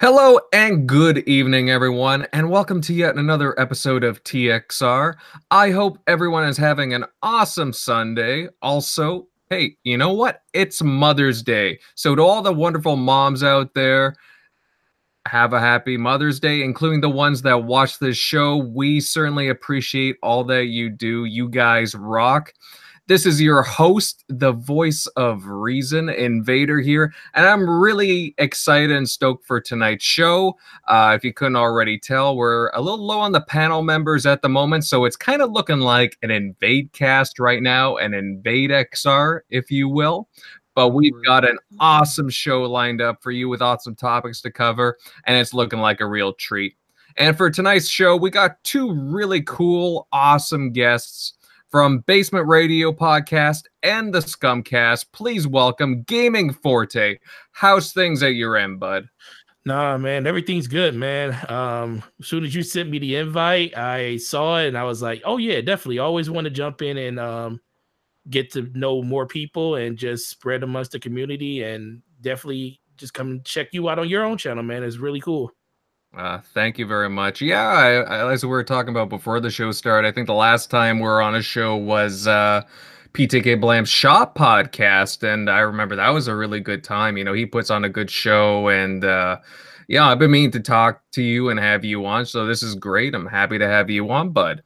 Hello and good evening, everyone, and welcome to yet another episode of TXR. I hope everyone is having an awesome Sunday. Also, hey, you know what? It's Mother's Day. So, to all the wonderful moms out there, have a happy Mother's Day, including the ones that watch this show. We certainly appreciate all that you do. You guys rock. This is your host, the voice of reason, Invader here, and I'm really excited and stoked for tonight's show. Uh, if you couldn't already tell, we're a little low on the panel members at the moment, so it's kind of looking like an Invade cast right now, an Invade XR, if you will. But we've got an awesome show lined up for you with awesome topics to cover, and it's looking like a real treat. And for tonight's show, we got two really cool, awesome guests from Basement Radio Podcast and the Scumcast, please welcome Gaming Forte. How's things at your end, bud? Nah, man, everything's good, man. Um, as soon as you sent me the invite, I saw it and I was like, oh yeah, definitely. Always want to jump in and um get to know more people and just spread amongst the community and definitely just come check you out on your own channel, man. It's really cool. Uh, thank you very much. Yeah, I, I, as we were talking about before the show started, I think the last time we were on a show was uh, PTK Blam's Shop podcast, and I remember that was a really good time. You know, he puts on a good show, and uh, yeah, I've been meaning to talk to you and have you on, so this is great. I'm happy to have you on, bud.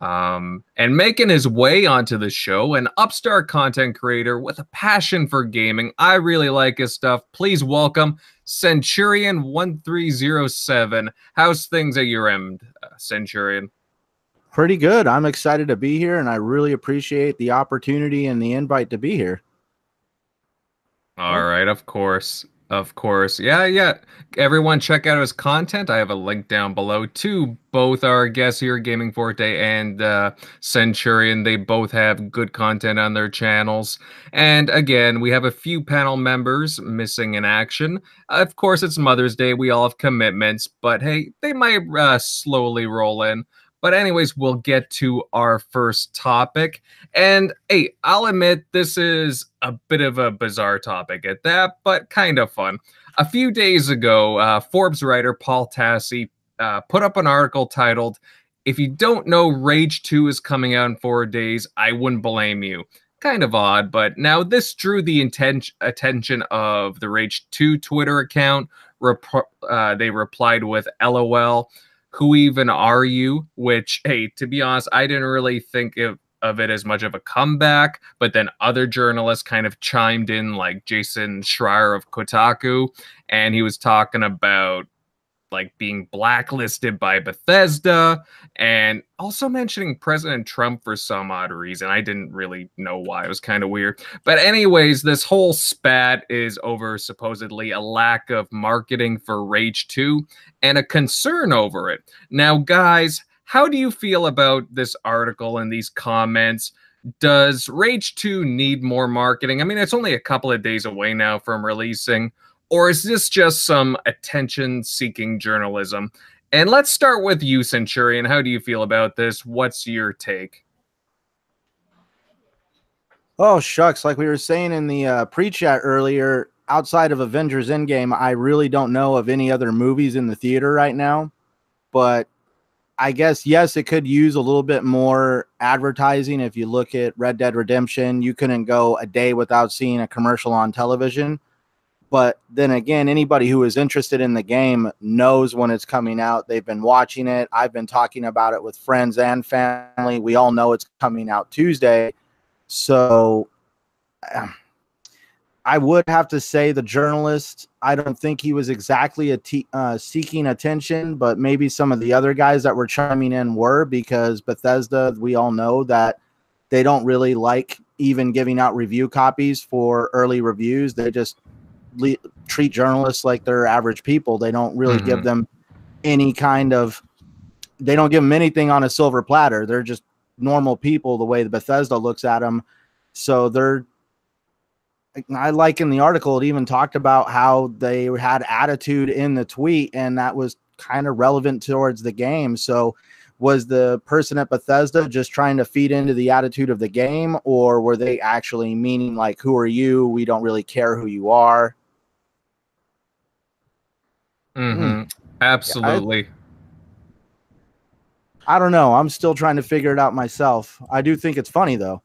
Um, and making his way onto the show, an upstart content creator with a passion for gaming. I really like his stuff. Please welcome Centurion 1307. How's things at your end, uh, Centurion? Pretty good. I'm excited to be here and I really appreciate the opportunity and the invite to be here. All right, of course. Of course. Yeah, yeah. Everyone check out his content. I have a link down below to both our guests here, Gaming Forte and uh, Centurion. They both have good content on their channels. And again, we have a few panel members missing in action. Of course, it's Mother's Day. We all have commitments, but hey, they might uh, slowly roll in. But anyways, we'll get to our first topic. And hey, I'll admit this is a bit of a bizarre topic at that, but kind of fun. A few days ago, uh, Forbes writer Paul Tassi uh, put up an article titled, If you don't know Rage 2 is coming out in four days, I wouldn't blame you. Kind of odd, but now this drew the inten- attention of the Rage 2 Twitter account. Rep- uh, they replied with LOL who even are you? Which, hey, to be honest, I didn't really think of, it as much of a comeback, but then other journalists kind of chimed in, like Jason Schreier of Kotaku, and he was talking about like being blacklisted by Bethesda and also mentioning President Trump for some odd reason. I didn't really know why. It was kind of weird. But anyways, this whole spat is over supposedly a lack of marketing for Rage 2 and a concern over it. Now, guys, how do you feel about this article and these comments? Does Rage 2 need more marketing? I mean, it's only a couple of days away now from releasing. Or is this just some attention seeking journalism? And let's start with you, Centurion. How do you feel about this? What's your take? Oh, shucks. Like we were saying in the uh, pre chat earlier, outside of Avengers Endgame, I really don't know of any other movies in the theater right now. But I guess, yes, it could use a little bit more advertising. If you look at Red Dead Redemption, you couldn't go a day without seeing a commercial on television. But then again, anybody who is interested in the game knows when it's coming out. They've been watching it. I've been talking about it with friends and family. We all know it's coming out Tuesday. So I would have to say the journalist, I don't think he was exactly a t- uh, seeking attention, but maybe some of the other guys that were chiming in were because Bethesda, we all know that they don't really like even giving out review copies for early reviews. They just le- treat journalists like they're average people. They don't really mm-hmm. give them any kind of they don't give them anything on a silver platter. They're just normal people the way the Bethesda looks at them. So they're I like in the article it even talked about how they had attitude in the tweet and that was kind of relevant towards the game. So was the person at Bethesda just trying to feed into the attitude of the game or were they actually meaning like who are you? We don't really care who you are. Mm-hmm. Absolutely. I, I don't know. I'm still trying to figure it out myself. I do think it's funny though.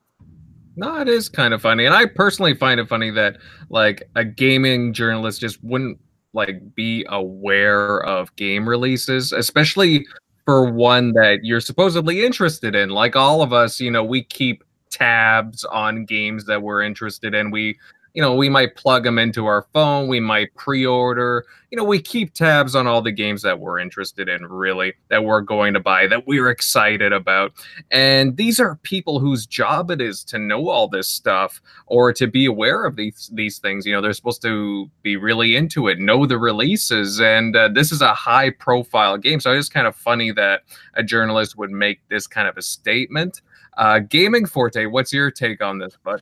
No, it is kind of funny, and I personally find it funny that like a gaming journalist just wouldn't like be aware of game releases, especially for one that you're supposedly interested in. Like all of us, you know, we keep tabs on games that we're interested in. We you know, we might plug them into our phone, we might pre-order. You know, we keep tabs on all the games that we're interested in, really, that we're going to buy, that we're excited about. And these are people whose job it is to know all this stuff or to be aware of these these things. You know, they're supposed to be really into it, know the releases, and uh, this is a high-profile game, so it's kind of funny that a journalist would make this kind of a statement. Uh, Gaming Forte, what's your take on this, bud?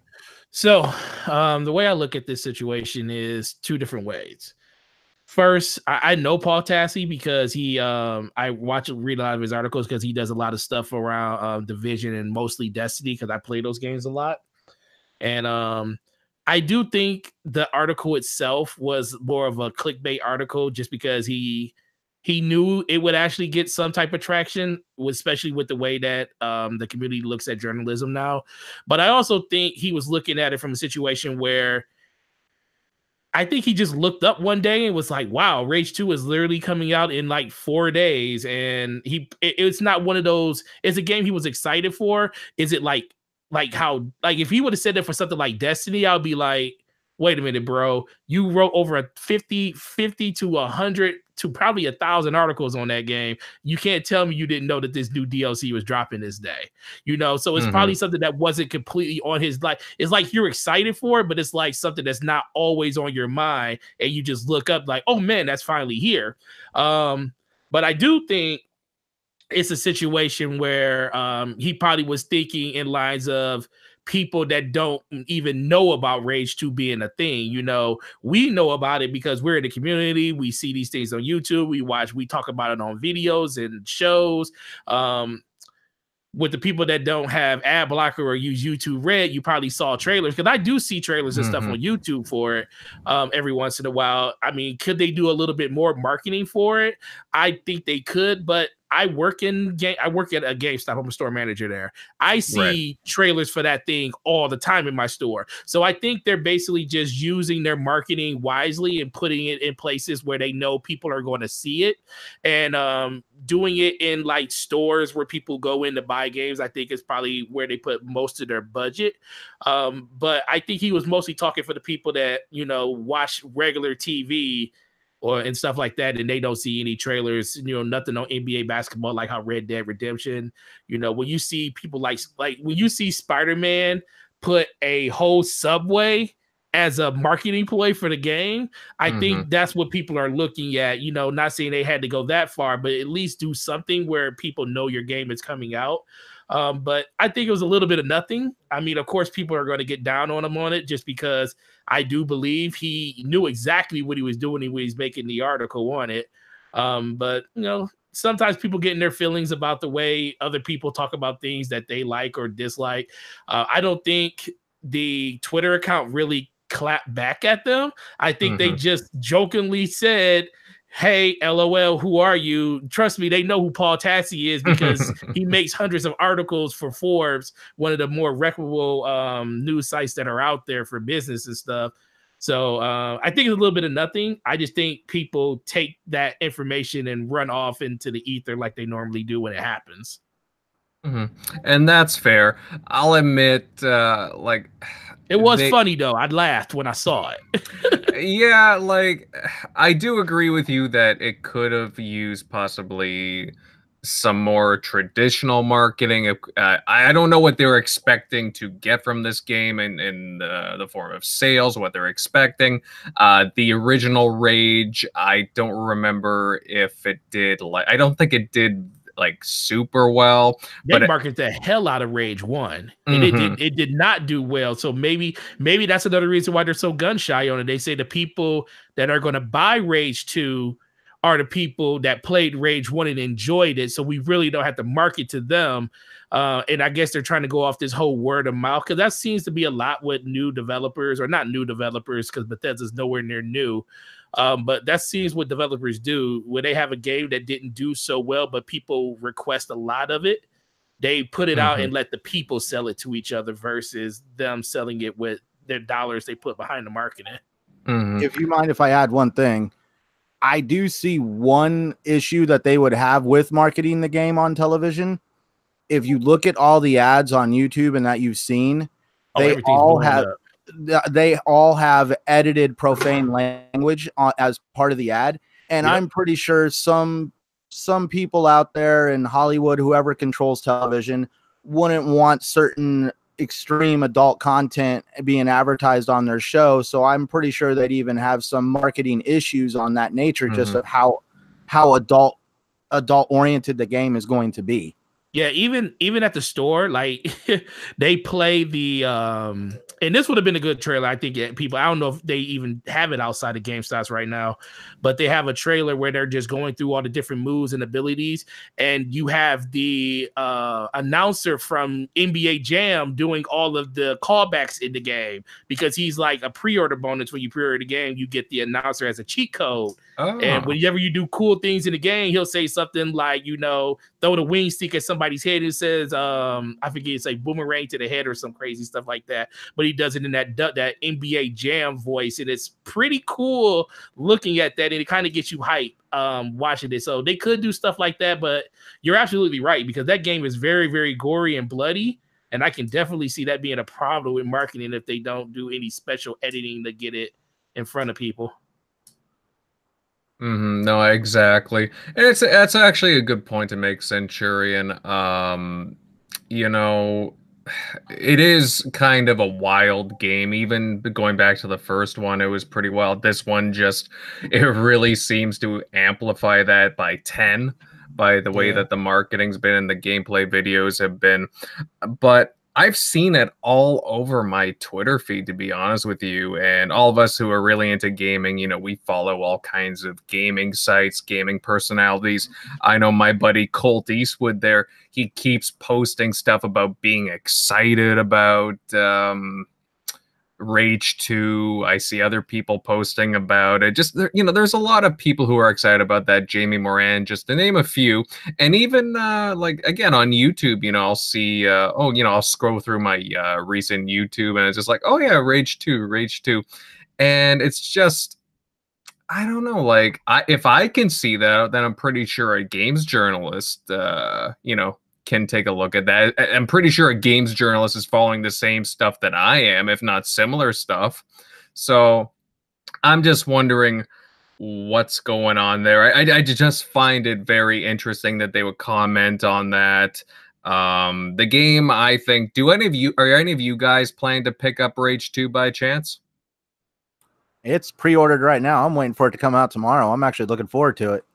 So, um, the way I look at this situation is two different ways. First, I, I know Paul Tassi because he, um, I watch read a lot of his articles because he does a lot of stuff around um, Division and mostly Destiny because I play those games a lot. And um, I do think the article itself was more of a clickbait article just because he he knew it would actually get some type of traction, especially with the way that um, the community looks at journalism now. But I also think he was looking at it from a situation where I think he just looked up one day and was like, "Wow, Rage Two is literally coming out in like four days," and he it, it's not one of those. It's a game he was excited for. Is it like like how like if he would have said that for something like Destiny, I'd be like, wait a minute, bro. You wrote over a 50, 50 to 100 to probably a thousand articles on that game. You can't tell me you didn't know that this new DLC was dropping this day. You know, so it's mm-hmm. probably something that wasn't completely on his like. It's like you're excited for it, but it's like something that's not always on your mind, and you just look up like, oh man, that's finally here. Um, but I do think it's a situation where um, he probably was thinking in lines of people that don't even know about Rage 2 being a thing. You know, we know about it because we're in the community. We see these things on YouTube. We watch, we talk about it on videos and shows. Um, with the people that don't have ad blocker or use YouTube Red, you probably saw trailers because I do see trailers and mm-hmm. stuff on YouTube for it um, every once in a while. I mean, could they do a little bit more marketing for it? I think they could, but I work in game. I work at a GameStop. I'm a store manager there. I see right. trailers for that thing all the time in my store. So I think they're basically just using their marketing wisely and putting it in places where they know people are going to see it, and um, doing it in like stores where people go in to buy games. I think is probably where they put most of their budget. Um, but I think he was mostly talking for the people that you know watch regular TV or and stuff like that, and they don't see any trailers, you know, nothing on NBA basketball like how Red Dead Redemption, you know, when you see people like like when you see Spider Man put a whole subway as a marketing play for the game, I mm-hmm. think that's what people are looking at. You know, not saying they had to go that far, but at least do something where people know your game is coming out. Um, but I think it was a little bit of nothing. I mean, of course, people are going to get down on him on it just because I do believe he knew exactly what he was doing when he's making the article on it. Um, but you know, sometimes people get in their feelings about the way other people talk about things that they like or dislike. Uh, I don't think the Twitter account really clapped back at them. I think mm-hmm. they just jokingly said hey, LOL, who are you? Trust me, they know who Paul Tassi is because he makes hundreds of articles for Forbes, one of the more reputable um, news sites that are out there for business and stuff. So uh, I think it's a little bit of nothing. I just think people take that information and run off into the ether like they normally do when it happens. Mm-hmm. And that's fair. I'll admit, uh, like, it was they, funny though. I laughed when I saw it. yeah, like, I do agree with you that it could have used possibly some more traditional marketing. Uh, I don't know what they're expecting to get from this game in, in the, the form of sales, what they're expecting. Uh, the original Rage, I don't remember if it did, like, I don't think it did like super well. They but marketed the hell out of Rage One, and mm-hmm. it did it did not do well. So maybe maybe that's another reason why they're so gun shy on it. They say the people that are going to buy Rage Two are the people that played Rage 1 and enjoyed it. So we really don't have to market to them. Uh, and I guess they're trying to go off this whole word of mouth because that seems to be a lot with new developers, or not new developers, because Bethesda's nowhere near new. Um, but that seems what developers do when they have a game that didn't do so well, but people request a lot of it. They put it mm-hmm. out and let the people sell it to each other versus them selling it with their dollars they put behind the marketing. Mm-hmm. If you mind if I add one thing, I do see one issue that they would have with marketing the game on television. If you look at all the ads on YouTube and that you've seen, oh, they all have up they all have edited profane language as part of the ad and yep. i'm pretty sure some some people out there in hollywood whoever controls television wouldn't want certain extreme adult content being advertised on their show so i'm pretty sure they'd even have some marketing issues on that nature mm-hmm. just of how how adult adult oriented the game is going to be yeah even even at the store like they play the um and this would have been a good trailer. I think people, I don't know if they even have it outside of GameStops right now, but they have a trailer where they're just going through all the different moves and abilities. And you have the uh, announcer from NBA Jam doing all of the callbacks in the game because he's like a pre order bonus. When you pre order the game, you get the announcer as a cheat code. Oh. And whenever you do cool things in the game, he'll say something like, you know, throw the Wingstick at somebody's head and says, um, I forget, it's like boomerang to the head or some crazy stuff like that. But he does it in that that NBA Jam voice, and it's pretty cool looking at that, and it kind of gets you hype um, watching it. So they could do stuff like that, but you're absolutely right because that game is very, very gory and bloody. And I can definitely see that being a problem with marketing if they don't do any special editing to get it in front of people. Mm-hmm, no, exactly. And it's that's actually a good point to make, Centurion. Um, you know, it is kind of a wild game. Even going back to the first one, it was pretty wild. This one just it really seems to amplify that by 10 by the way yeah. that the marketing's been and the gameplay videos have been. But I've seen it all over my Twitter feed, to be honest with you. And all of us who are really into gaming, you know, we follow all kinds of gaming sites, gaming personalities. I know my buddy Colt Eastwood there, he keeps posting stuff about being excited about um, Rage 2. I see other people posting about it. Just you know, there's a lot of people who are excited about that. Jamie Moran, just to name a few. And even uh, like again on YouTube, you know, I'll see uh, oh, you know, I'll scroll through my uh, recent YouTube and it's just like, oh yeah, Rage 2, Rage 2. And it's just I don't know, like I if I can see that, then I'm pretty sure a games journalist uh, you know, can take a look at that. I'm pretty sure a games journalist is following the same stuff that I am, if not similar stuff. So I'm just wondering what's going on there. I, I, just find it very interesting that they would comment on that. Um, the game, I think, do any of you, are any of you guys planning to pick up Rage 2 by chance? It's pre ordered right now. I'm waiting for it to come out tomorrow. I'm actually looking forward to it.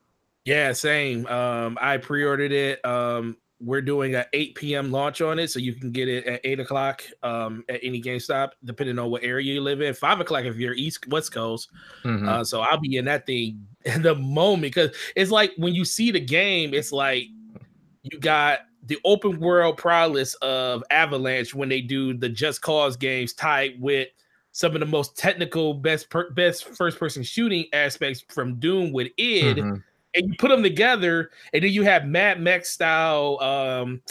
Yeah, same. Um, I pre ordered it. Um, we're doing an 8 p.m. launch on it, so you can get it at 8 o'clock um, at any GameStop, depending on what area you live in. 5 o'clock if you're East West Coast. Mm-hmm. Uh, so I'll be in that thing in the moment because it's like when you see the game, it's like you got the open world prowess of Avalanche when they do the Just Cause games tied with some of the most technical, best per- best first person shooting aspects from Doom with id. Mm-hmm and you put them together, and then you have Mad Max style um,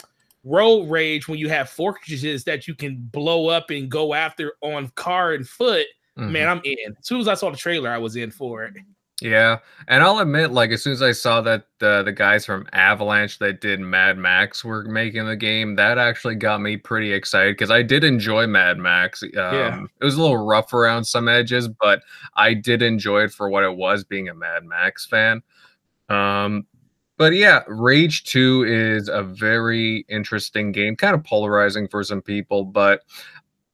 road rage when you have fortresses that you can blow up and go after on car and foot. Mm-hmm. Man, I'm in. As soon as I saw the trailer, I was in for it. Yeah, and I'll admit, like as soon as I saw that uh, the guys from Avalanche that did Mad Max were making the game, that actually got me pretty excited because I did enjoy Mad Max. Um, yeah. it was a little rough around some edges, but I did enjoy it for what it was, being a Mad Max fan. Um, but yeah, Rage 2 is a very interesting game, kind of polarizing for some people, but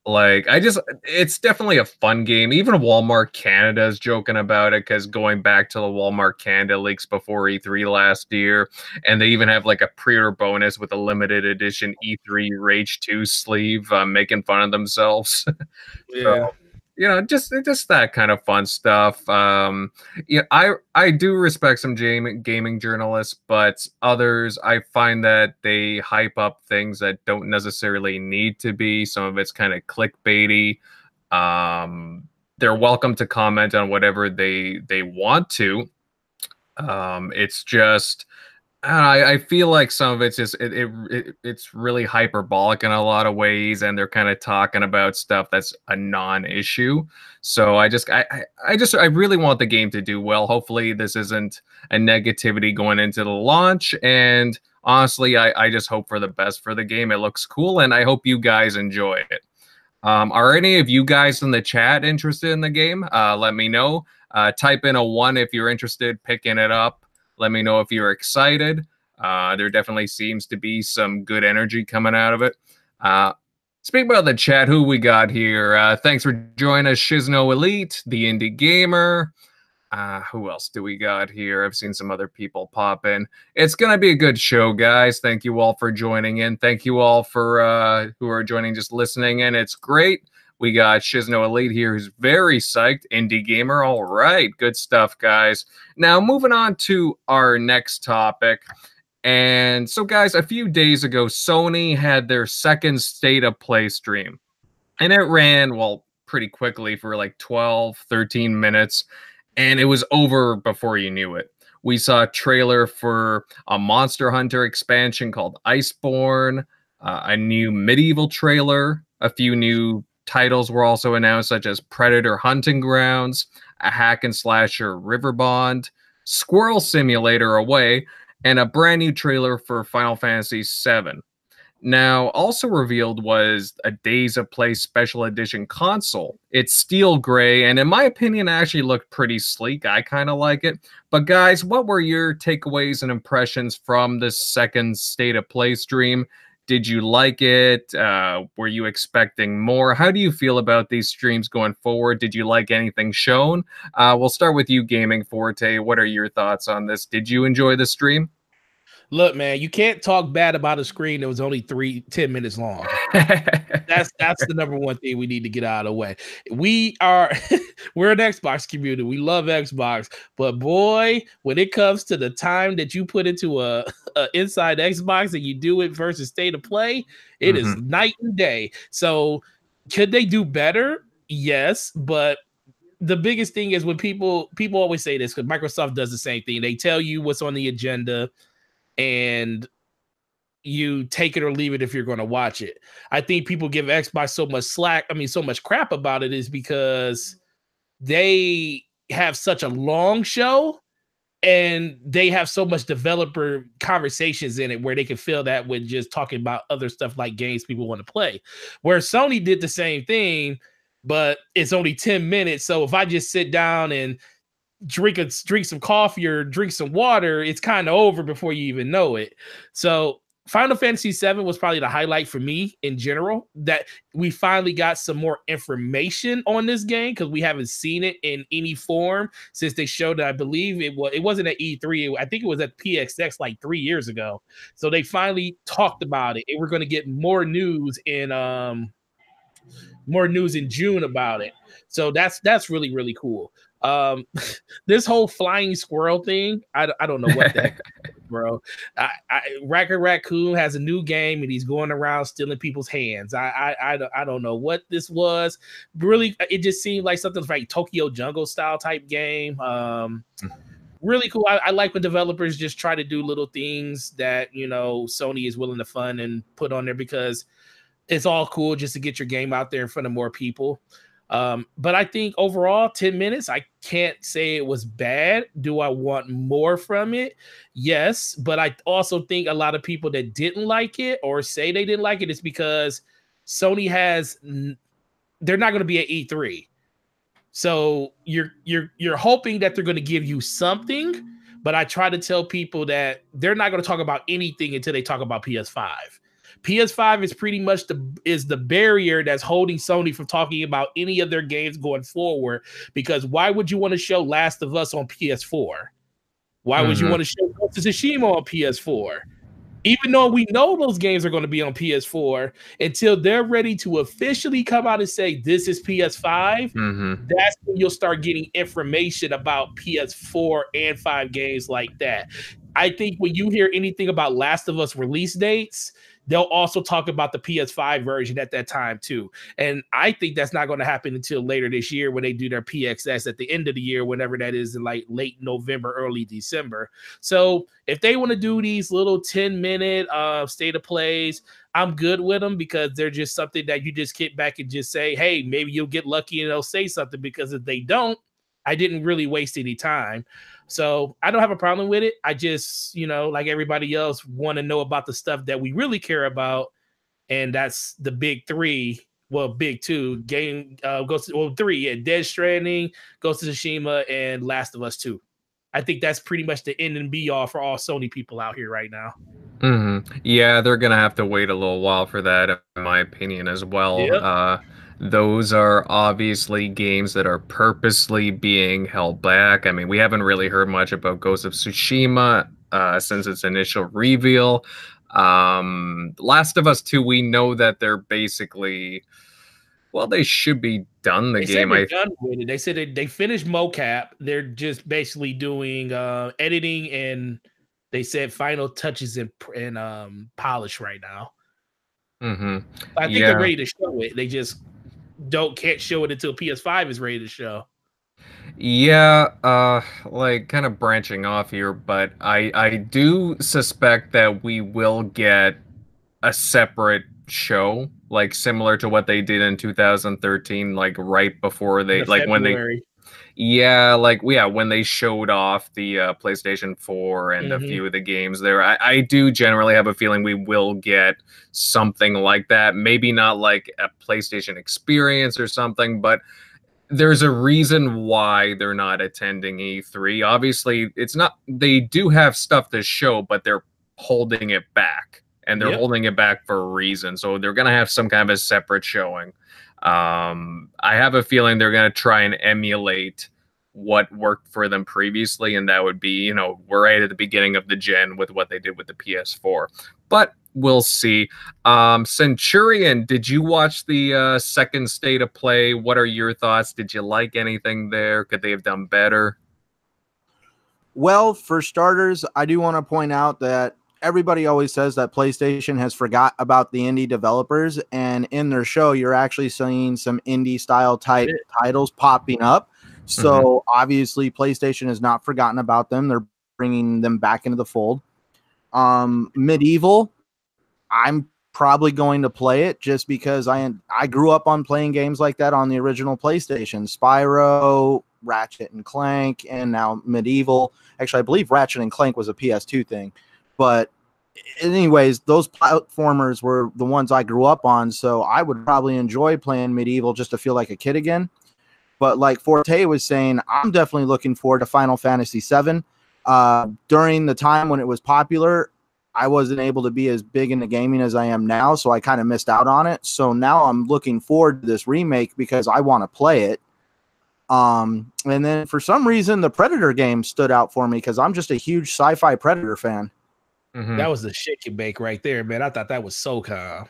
like I just it's definitely a fun game. Even Walmart Canada is joking about it because going back to the Walmart Canada leaks before E3 last year, and they even have like a pre-order bonus with a limited edition E3 Rage 2 sleeve, uh, making fun of themselves. yeah. So, you know, just just that kind of fun stuff. Um, yeah, I I do respect some gaming gaming journalists, but others I find that they hype up things that don't necessarily need to be. Some of it's kind of clickbaity. Um, they're welcome to comment on whatever they they want to. Um, it's just I, I feel like some of it's just it, it, it, it's really hyperbolic in a lot of ways, and they're kind of talking about stuff that's a non-issue. So I just I, I just I really want the game to do well. Hopefully, this isn't a negativity going into the launch. And honestly, I, I just hope for the best for the game. It looks cool, and I hope you guys enjoy it. Um, are any of you guys in the chat interested in the game? Uh, let me know. Uh, type in a one if you're interested picking it up. Let me know if you're excited. Uh, there definitely seems to be some good energy coming out of it. Uh, speaking about the chat, who we got here? Uh, thanks for joining us, Shizno Elite, the Indie Gamer. Uh, who else do we got here? I've seen some other people pop in. It's gonna be a good show, guys. Thank you all for joining in. Thank you all for uh, who are joining, just listening in. It's great. We got Shizno Elite here, who's very psyched. Indie gamer. All right. Good stuff, guys. Now, moving on to our next topic. And so, guys, a few days ago, Sony had their second state of play stream. And it ran, well, pretty quickly for like 12, 13 minutes. And it was over before you knew it. We saw a trailer for a Monster Hunter expansion called Iceborne, uh, a new MediEvil trailer, a few new Titles were also announced, such as Predator Hunting Grounds, a hack and slasher Riverbond, Squirrel Simulator Away, and a brand new trailer for Final Fantasy VII. Now, also revealed was a Days of Play Special Edition console. It's steel gray, and in my opinion, actually looked pretty sleek. I kind of like it. But guys, what were your takeaways and impressions from this second State of Play stream? Did you like it? Uh, were you expecting more? How do you feel about these streams going forward? Did you like anything shown? Uh, we'll start with you, Gaming Forte. What are your thoughts on this? Did you enjoy the stream? Look, man, you can't talk bad about a screen that was only three, 10 minutes long. that's that's the number one thing we need to get out of the way. We are we're an Xbox community. We love Xbox, but boy, when it comes to the time that you put into a, a inside Xbox and you do it versus state of play, it mm-hmm. is night and day. So could they do better? Yes, but the biggest thing is when people people always say this because Microsoft does the same thing. They tell you what's on the agenda and you take it or leave it if you're going to watch it. I think people give Xbox so much slack, I mean, so much crap about it is because they have such a long show and they have so much developer conversations in it where they can fill that with just talking about other stuff like games people want to play. Where Sony did the same thing, but it's only 10 minutes. So if I just sit down and drink a drink some coffee or drink some water, it's kind of over before you even know it. So Final Fantasy VII was probably the highlight for me in general. That we finally got some more information on this game because we haven't seen it in any form since they showed it. I believe it was it wasn't at E3. I think it was at PSX like three years ago. So they finally talked about it, and we're going to get more news in um more news in June about it. So that's that's really really cool. Um, this whole flying squirrel thing, I, I don't know what that, bro. I, I, Racker Raccoon has a new game and he's going around stealing people's hands. I, I, I, I don't know what this was. Really, it just seemed like something like Tokyo Jungle style type game. Um, really cool. I, I, like when developers just try to do little things that you know Sony is willing to fund and put on there because it's all cool just to get your game out there in front of more people. Um, but I think overall, 10 minutes, I can't say it was bad. Do I want more from it? Yes. But I also think a lot of people that didn't like it or say they didn't like it is because Sony has, they're not going to be at E3. So you're you're you're hoping that they're going to give you something, but I try to tell people that they're not going to talk about anything until they talk about PS5. PS5 is pretty much the is the barrier that's holding Sony from talking about any of their games going forward. Because why would you want to show Last of Us on PS4? Why mm-hmm. would you mm-hmm. want to show Ghost of Tsushima on PS4? even though we know those games are going to be on PS4, until they're ready to officially come out and say this is PS5, hmm that's when you'll start getting information about PS4 and 5 games like that. I think when you hear anything about Last of Us release dates, they'll also talk about the PS5 version at that time too. And I think that's not going to happen until later this year when they do their PSX at the end of the year, whenever that is in like late November, early December. So if they want to do these little 10 minute uh state of plays, I'm good with them because they're just something that you just kick back and just say, hey, maybe you'll get lucky and they'll say something because if they don't, I didn't really waste any time. So I don't have a problem with it. I just, you know, like everybody else, want to know about the stuff that we really care about, and that's the big three. Well, big two game uh, goes to well three, yeah, Death Stranding, Ghost of Tsushima, and Last of Us Two. I think that's pretty much the end and be all for all Sony people out here right now. hmm Yeah, they're gonna have to wait a little while for that, in my opinion, as well. Yep. Uh, those are obviously games that are purposely being held back. I mean, we haven't really heard much about Ghost of Tsushima uh, since its initial reveal. Um, Last of Us 2, we know that they're basically, well, they should be done the they game. said I done with it. They said they, they finished mocap. They're just basically doing uh, editing and they said final touches and and um, polish right now. hmm I think Yeah. they're ready to show it. They just don't can't show it until PS5 is ready to show. Yeah, uh like kind of branching off here, but I I do suspect that we will get a separate show like similar to what they did in 2013 like right before they in like when they February. Yeah, like yeah, when they showed off the uh, PlayStation 4 and a Mhm. few of the games there, I, I do generally have a feeling we will get something like that. Maybe not like a PlayStation experience or something, but there's a reason why they're not attending E3. Obviously, it's not they do have stuff to show, but they're holding it back. And they're Yep. holding it back for a reason. So they're gonna have some kind of a separate showing. Um, I have a feeling they're going to try and emulate what worked for them previously, and that would be, you know, we're right at the beginning of the gen with what they did with the PS4. But we'll see. Um, Centurion, did you watch the uh, second state of play? What are your thoughts? Did you like anything there? Could they have done better? Well, for starters, I do want to point out that everybody always says that PlayStation has forgot about the indie developers, and in their show, you're actually seeing some indie style type titles popping up. So obviously, PlayStation has not forgotten about them. They're bringing them back into the fold. Um, MediEvil, I'm probably going to play it just because I I grew up on playing games like that on the original PlayStation, Spyro, Ratchet and Clank, and now MediEvil. Actually, I believe Ratchet and Clank was a PS2 thing, but anyways, those platformers were the ones I grew up on, so I would probably enjoy playing MediEvil just to feel like a kid again. But like Forte was saying, I'm definitely looking forward to Final Fantasy VII. Uh, during the time when it was popular, I wasn't able to be as big into gaming as I am now, so I kind of missed out on it. So now I'm looking forward to this remake because I want to play it. Um, and then for some reason, the Predator game stood out for me because I'm just a huge sci-fi Predator fan. Mhm. That was the shake and bake right there, man. I thought that was so calm.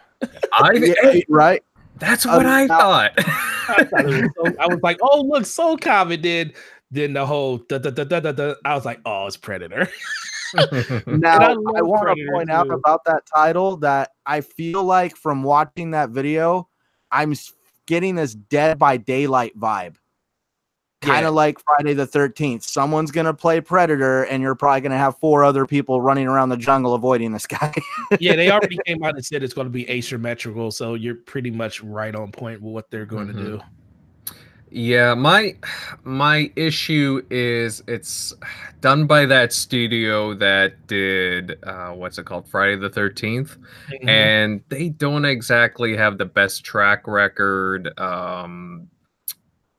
I, Yeah, right? that's what Uh, I thought. I, thought it was so- I was like, oh, look, so calm. And then, then the whole, da, da, da, da, da, da, I was like, oh, it's Predator. Now, I I, want to Predator point out about that title that I feel like from watching that video, I'm getting this Dead by Daylight vibe. Kind Yeah. of like Friday the 13th. Someone's going to play Predator, and you're probably going to have four other people running around the jungle avoiding this guy. yeah, they already came out and said it's going to be asymmetrical. So you're pretty much right on point with what they're going Mhm. to do. Yeah, my my issue is it's done by that studio that did uh what's it called? Friday the 13th Mhm. and they don't exactly have the best track record. Um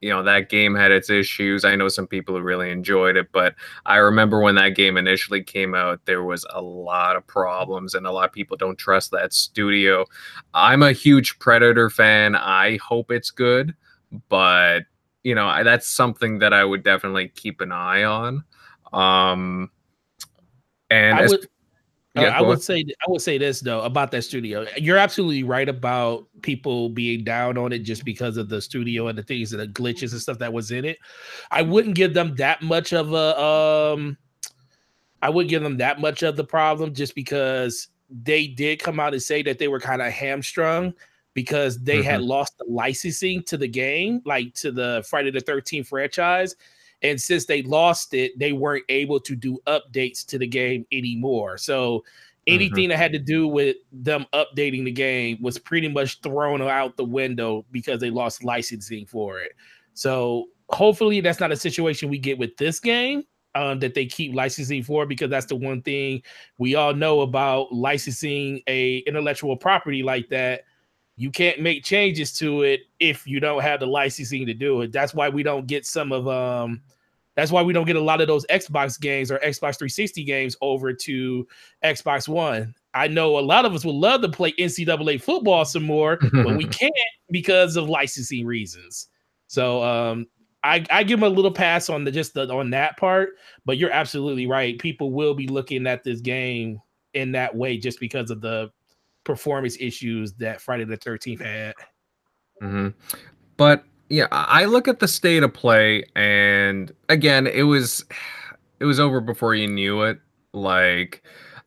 you know, that game had its issues. I know some people who really enjoyed it, but I remember when that game initially came out, there was a lot of problems and a lot of people don't trust that studio. I'm a huge Predator fan. I hope it's good but you know I, that's something that I would definitely keep an eye on. Um, and I as, Uh, yeah, I would say I would say this though about that studio. You're absolutely right about people being down on it just because of the studio and the things and the glitches and stuff that was in it. I wouldn't give them that much of a um I wouldn't give them that much of the problem just because they did come out and say that they were kind of hamstrung because they mm-hmm. had lost the licensing to the game, like to the Friday the 13th franchise. And since they lost it, they weren't able to do updates to the game anymore. So anything mm-hmm. that had to do with them updating the game was pretty much thrown out the window because they lost licensing for it. So hopefully that's not a situation we get with this game. Um, that they keep licensing for because that's the one thing we all know about licensing a intellectual property like that you can't make changes to it if you don't have the licensing to do it. That's why we don't get some of um that's why we don't get a lot of those Xbox games or Xbox 360 games over to Xbox One. I know a lot of us would love to play NCAA football some more, but we can't because of licensing reasons. So um I, I give them a little pass on the just the, on that part, but you're absolutely right. People will be looking at this game in that way just because of the performance issues that Friday the 13th had. Mm-hmm. But yeah, I look at the state of play, and again, it was it was over before you knew it. Like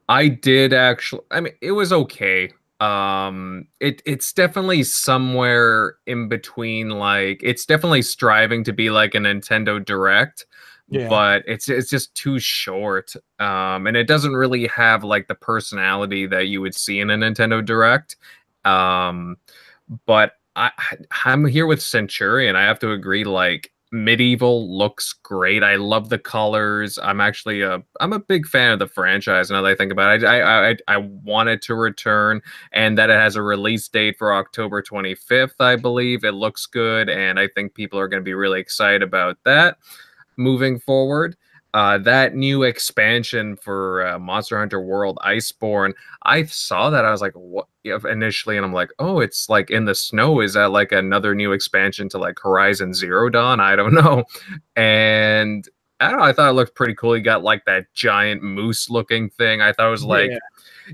I did actually, I mean, it was okay. Um, it it's definitely somewhere in between. Like it's definitely striving to be like a Nintendo Direct, yeah. but it's it's just too short um and it doesn't really have like the personality that you would see in a nintendo direct um but i i'm here with centurion. I have to agree like MediEvil looks great. I love the colors. I'm actually a i'm a big fan of the franchise now that i think about it. I i i wanted to return and that it has a release date for october 25th i believe. It looks good and i think people are going to be really excited about that moving forward. Uh, that new expansion for uh, Monster Hunter World Iceborne, I saw that I was like, what? Initially, and I'm like, oh, it's like in the snow. Is that like another new expansion to like Horizon Zero Dawn? I don't know. And I don't know. I thought it looked pretty cool. He got like that giant moose looking thing. I thought it was like, yeah.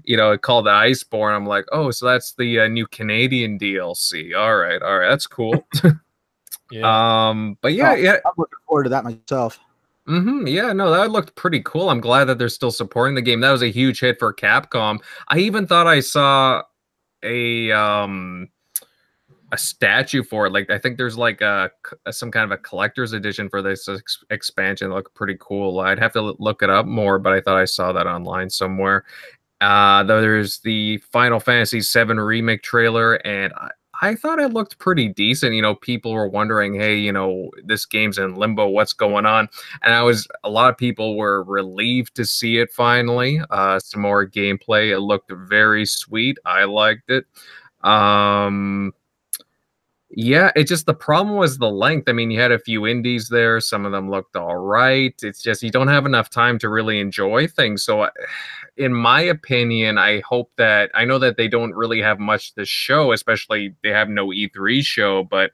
you know, it called the Iceborne. I'm like, oh, so that's the uh, new Canadian DLC. All right, all right, that's cool. Yeah. Um, but yeah, oh, yeah. I'm looking forward to that myself. Mm-hmm. Yeah, no, that looked pretty cool. I'm glad that they're still supporting the game. That was a huge hit for Capcom. I even thought I saw a um a statue for it. Like I think there's like a, some kind of a collector's edition for this ex- expansion. It looked pretty cool. I'd have to look it up more, but I thought I saw that online somewhere. Uh, there's the Final Fantasy VII remake trailer, and I, I thought it looked pretty decent. You know, people were wondering, hey, you know, this game's in limbo. What's going on? And I was, a lot of people were relieved to see it finally. Uh, some more gameplay. It looked very sweet. I liked it. Um, yeah, it just the problem was the length. I mean, you had a few indies there. Some of them looked all right. It's just you don't have enough time to really enjoy things. So in my opinion, I hope that I know that they don't really have much to show, especially they have no E3 show, but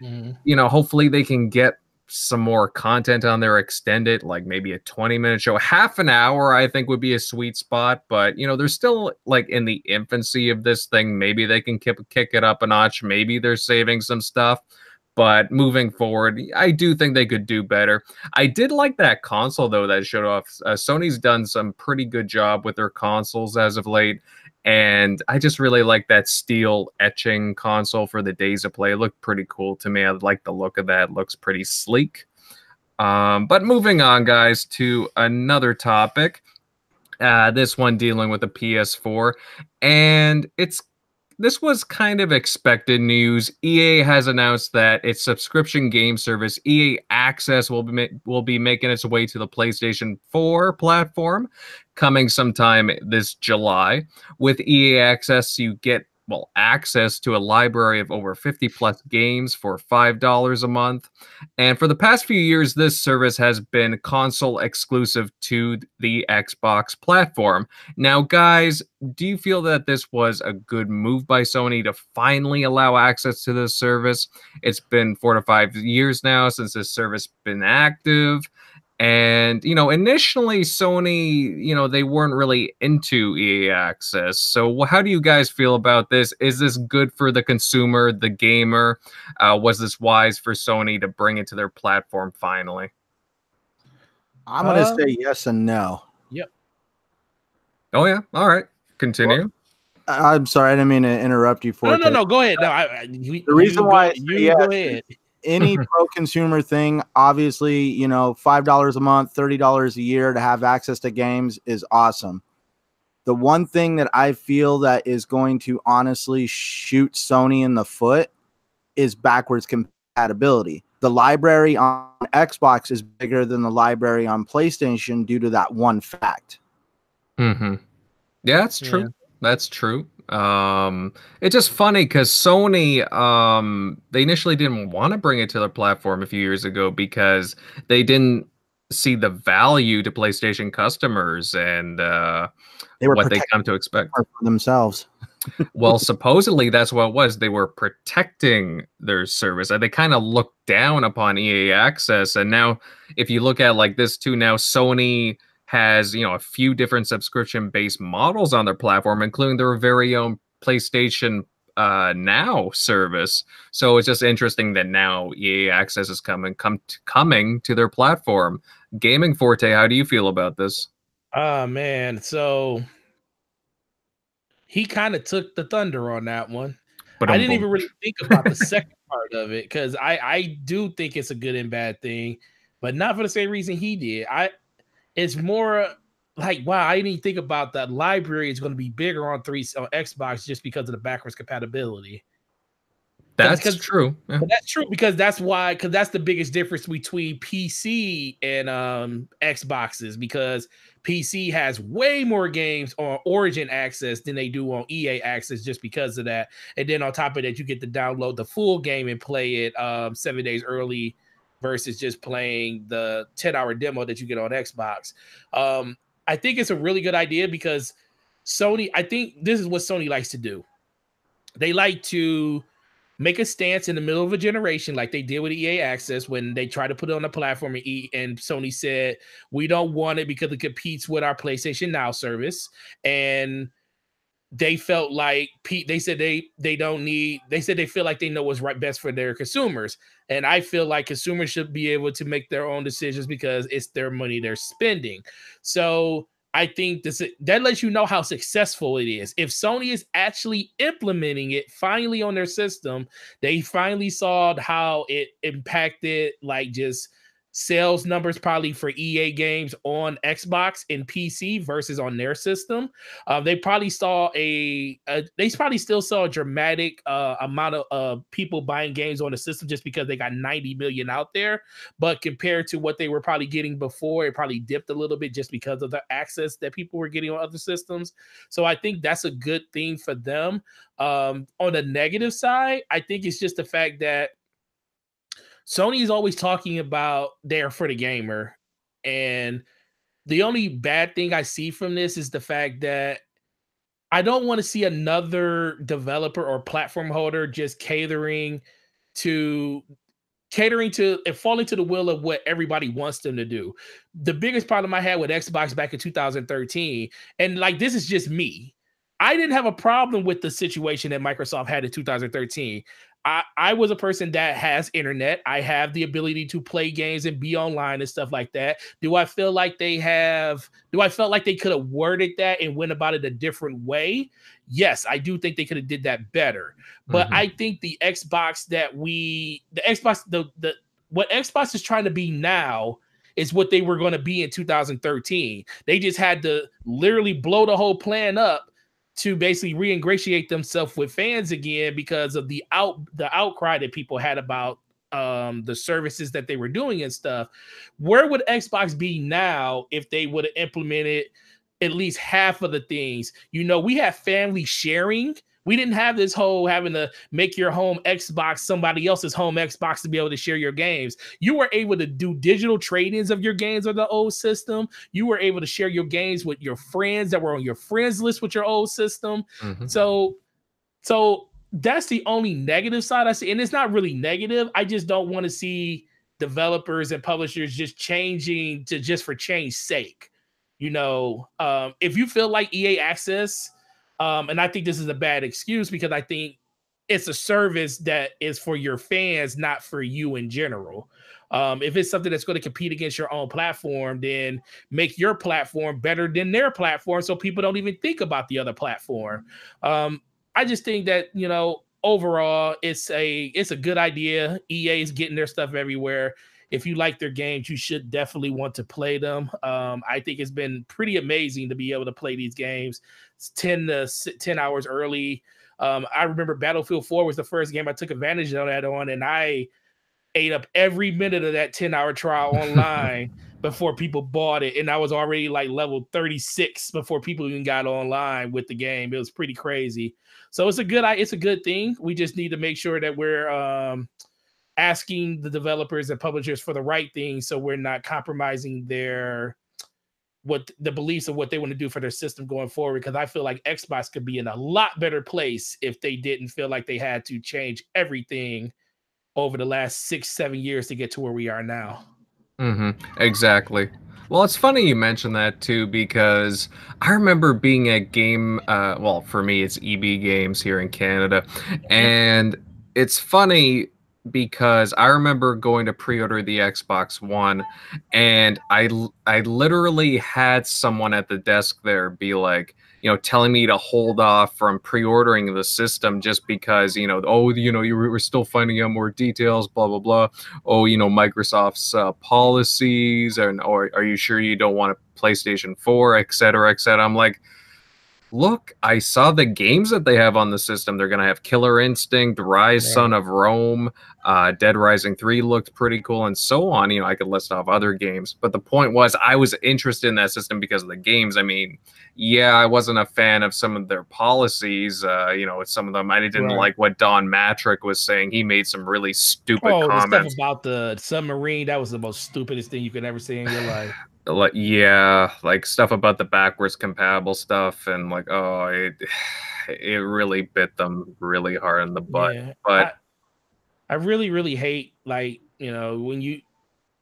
mm. you know, hopefully they can get some more content on there, extend it like maybe a 20 minute show. Half an hour, I think, would be a sweet spot, but you know, they're still like in the infancy of this thing. Maybe they can kick, kick it up a notch. Maybe they're saving some stuff. But moving forward, I do think they could do better. I did like that console though that showed off. Uh, Sony's done some pretty good job with their consoles as of late, and I just really like that steel etching console for the days of play. It looked pretty cool to me. I like the look of that. It looks pretty sleek. Um, but moving on, guys, to another topic. Uh, this one dealing with the PS4, and it's this was kind of expected news. EA has announced that its subscription game service EA Access will be will be making its way to the PlayStation 4 platform coming sometime this July. With EA Access, you get well access to a library of over 50 plus games for $5 a month. And for the past few years this service has been console exclusive to the Xbox platform. Now guys, do you feel that this was a good move by Sony to finally allow access to this service? It's been 4 to 5 years now since this service been active And you know, initially Sony, you know, they weren't really into EA Access. So, how do you guys feel about this? Is this good for the consumer, the gamer? Uh, was this wise for Sony to bring it to their platform finally? I'm gonna uh, say yes and no. Yep. Oh yeah. All right. Continue. Well, I'm sorry, I didn't mean to interrupt you. For no, no, no. Go ahead. No, I, I, you, the reason why go, you yes, go ahead any pro consumer thing, obviously, you know, five dollars a month, thirty dollars a year to have access to games is awesome. The one thing that I feel that is going to honestly shoot Sony in the foot is backwards compatibility. The library on Xbox is bigger than the library on PlayStation due to that one fact. Mm-hmm. Yeah, that's true. Yeah. That's true. Um, it's just funny because Sony, um, they initially didn't want to bring it to their platform a few years ago because they didn't see the value to PlayStation customers and uh, they were what they come to expect for themselves. well, supposedly that's what it was. They were protecting their service. And they kind of looked down upon EA Access. And now, if you look at like this too, now Sony has you know a few different subscription based models on their platform, including their very own PlayStation uh, Now service. So it's just interesting that now EA Access is coming come to, coming to their platform. Gaming Forte, how do you feel about this? Oh man, so he kind of took the thunder on that one. But I didn't even really think about the second part of it because I I do think it's a good and bad thing, but not for the same reason he did. I it's more like wow, I didn't even think about that library is going to be bigger on three on Xbox just because of the backwards compatibility. That's because, true. Yeah. That's true because that's why because that's the biggest difference between PC and um Xboxes because PC has way more games on Origin access than they do on EA access just because of that. And then on top of that, you get to download the full game and play it um seven days early versus just playing the 10 hour demo that you get on Xbox. Um, I think it's a really good idea because Sony, I think this is what Sony likes to do. They like to make a stance in the middle of a generation, like they did with EA Access when they tried to put it on the platform and, and Sony said, We don't want it because it competes with our PlayStation Now service. And they felt like Pete they said they they don't need they said they feel like they know what's right best for their consumers. And i feel like consumers should be able to make their own decisions because it's their money they're spending. So i think this that lets you know how successful it is. If sony is actually implementing it finally on their system they finally saw how it impacted like just sales numbers probably for EA games on Xbox and PC versus on their system. Uh, they probably saw a, a, they probably still saw a dramatic uh, amount of uh, people buying games on the system just because they got 90 million out there. But compared to what they were probably getting before, it probably dipped a little bit just because of the access that people were getting on other systems. So I think that's a good thing for them. Um, on the negative side, I think it's just the fact that Sony is always talking about there for the gamer. And the only bad thing I see from this is the fact that I don't want to see another developer or platform holder just catering to catering to and falling to the will of what everybody wants them to do. The biggest problem I had with Xbox back in 2013, and like this is just me. I didn't have a problem with the situation that Microsoft had in 2013. I, I was a person that has internet. I have the ability to play games and be online and stuff like that. Do I feel like they have do I felt like they could have worded that and went about it a different way? Yes, I do think they could have did that better. But mm-hmm. I think the Xbox that we the Xbox the the what Xbox is trying to be now is what they were going to be in 2013. They just had to literally blow the whole plan up to basically re-ingratiate themselves with fans again because of the out the outcry that people had about um the services that they were doing and stuff. Where would xbox be now if they would have implemented at least half of the things? You know we have family sharing we didn't have this whole having to make your home Xbox somebody else's home Xbox to be able to share your games. You were able to do digital trade-ins of your games on the old system. You were able to share your games with your friends that were on your friends list with your old system. Mm-hmm. So, so that's the only negative side I see, and it's not really negative. I just don't want to see developers and publishers just changing to just for change sake. You know, um, if you feel like EA Access, um, and I think this is a bad excuse because I think it's a service that is for your fans, not for you in general. Um, if it's something that's going to compete against your own platform, then make your platform better than their platform so people don't even think about the other platform. Um, I just think that, you know, overall it's a it's a good idea. EA is getting their stuff everywhere. If you like their games, you should definitely want to play them. Um, I think it's been pretty amazing to be able to play these games. It's 10 to 10 hours early. Um, I remember Battlefield 4 was the first game I took advantage of that on, and I ate up every minute of that 10 hour trial online before people bought it. And I was already like level 36 before people even got online with the game. It was pretty crazy. So it's a good it's a good thing. We just need to make sure that we're um, asking the developers and publishers for the right thing so we're not compromising their what the beliefs of what they want to do for their system going forward because I feel like Xbox could be in a lot better place if they didn't feel like they had to change everything over the last six, seven years to get to where we are now. Mm-hmm. Exactly. Well, it's funny you mentioned that too because I remember being at game. Uh, well, for me, it's EB Games here in Canada, and it's funny because I remember going to pre-order the Xbox One, and I I literally had someone at the desk there be like, you know, telling me to hold off from pre-ordering the system just because, you know, oh, you know, you were still finding out more details, blah blah blah. Oh, you know, Microsoft's uh, policies, and or are you sure you don't want a PlayStation 4, et cetera, et cetera. I'm like, look, I saw the games that they have on the system. They're going to have Killer Instinct, Ryse, yeah. Son of Rome, uh, Dead Rising 3 looked pretty cool, and so on. You know, I could list off other games. But the point was, I was interested in that system because of the games. I mean, yeah, I wasn't a fan of some of their policies. Uh, you know, with some of them, I didn't right. like what Don Mattrick was saying. He made some really stupid oh, comments. about the submarine. That was the most stupidest thing you could ever see in your life like yeah like stuff about the backwards compatible stuff and like oh it it really bit them really hard in the butt yeah, but I, I really really hate like you know when you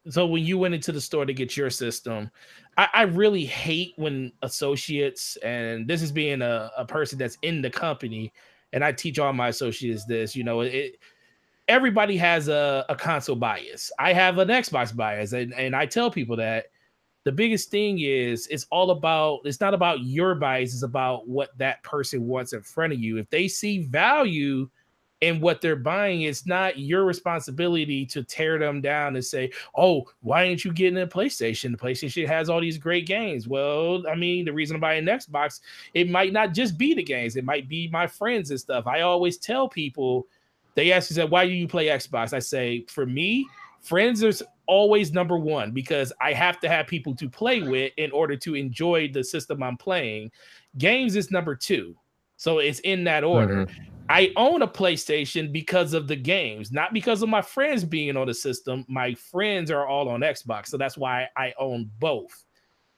so when you went into the store to get your system I, I, really hate when associates and this is being a, a person that's in the company and i teach all my associates this you know it everybody has a, a console bias. I have an xbox bias and, and i tell people that the biggest thing is it's all about it's not about your bias it's about what that person wants in front of you. If they see value in what they're buying it's not your responsibility to tear them down and say oh why aren't you getting a playstation? The playstation has all these great games. Well i mean the reason i'm buying an xbox it might not just be the games it might be my friends and stuff. I always tell people they ask me that why do you play xbox? I say for me friends is always number one because I have to have people to play with in order to enjoy the system I'm playing. Games is number two. So it's in that order. Mm-hmm. I own a PlayStation because of the games, not because of my friends being on the system. My friends are all on Xbox, so that's why I own both.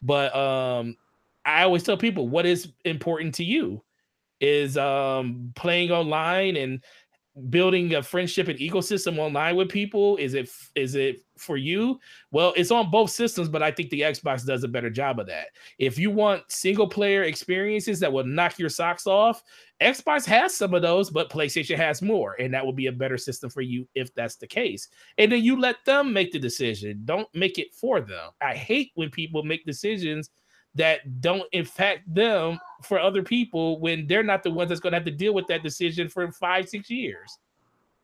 But um I always tell people what is important to you is um playing online and building a friendship and ecosystem online with people? Is it is it for you? Well it's on both systems but i think the xbox does a better job of that. If you want single player experiences that will knock your socks off xbox has some of those but playstation has more and that will be a better system for you if that's the case. And then you let them make the decision. Don't make it for them. I hate when people make decisions that don't impact them for other people when they're not the ones that's going to have to deal with that decision for five, six years.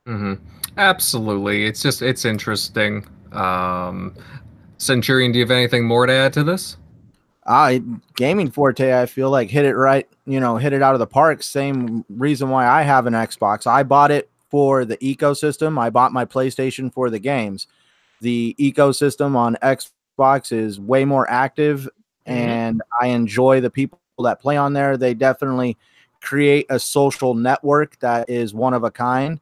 Mm-hmm. Absolutely. It's just, it's interesting. Um, Centurion, do you have anything more to add to this? I gaming forte, I feel like hit it right, you know, hit it out of the park. Same reason why I have an Xbox. I bought it for the ecosystem. I bought my PlayStation for the games. The ecosystem on Xbox is way more active mm-hmm. and I enjoy the people that play on there. They definitely create a social network that is one of a kind.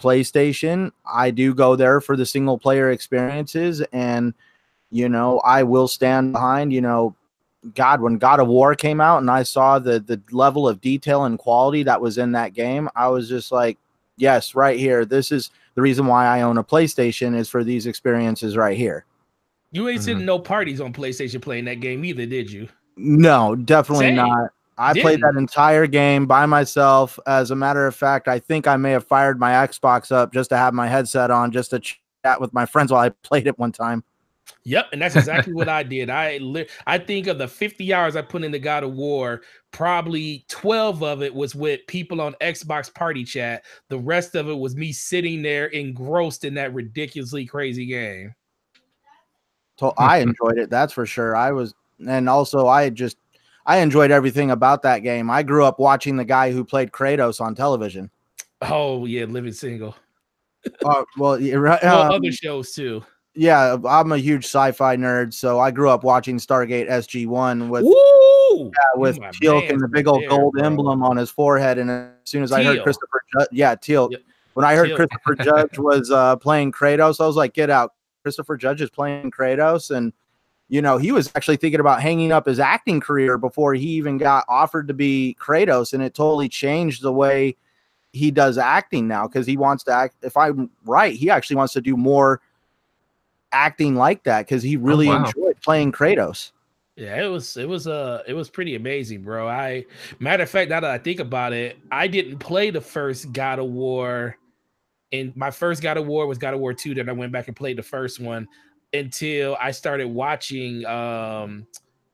PlayStation, I do go there for the single player experiences, and you know, I will stand behind, you know, God, when God of War came out and I saw the the level of detail and quality that was in that game, I was just like, yes, right here. This is the reason why I own a PlayStation is for these experiences right here. You ain't Mhm. sitting no parties on PlayStation playing that game either, did you? No, definitely Same. not. I played Didn't. that entire game by myself. As a matter of fact, I think I may have fired my Xbox up just to have my headset on, just to chat with my friends while I played it one time. Yep, and that's exactly what I did. I li- I think of the 50 hours I put into God of War, probably 12 of it was with people on Xbox Party Chat. The rest of it was me sitting there engrossed in that ridiculously crazy game. So I enjoyed it, that's for sure. I was, and also I just, I enjoyed everything about that game. I grew up watching the guy who played Kratos on television. Oh yeah, living single. Uh, well, right, Well, um, other shows too. yeah, I'm a huge sci-fi nerd, so I grew up watching Stargate SG One with Woo! yeah, with my Teal'c and the big old there, gold bro. emblem on his forehead. And as soon as I heard Christopher, Ju- yeah, Teal. Yep. When I heard Teal. Christopher Judge was uh, playing Kratos, I was like, "Get out!" Christopher Judge is playing Kratos, and you know he was actually thinking about hanging up his acting career before he even got offered to be Kratos, and it totally changed the way he does acting now because he wants to act. If I'm right, he actually wants to do more acting like that because he really wow. enjoyed playing Kratos. Yeah, it was it was uh it was pretty amazing, bro. I matter of fact, now that I think about it, I didn't play the first God of War. And my first God of War was God of War 2. Then I went back and played the first one until I started watching um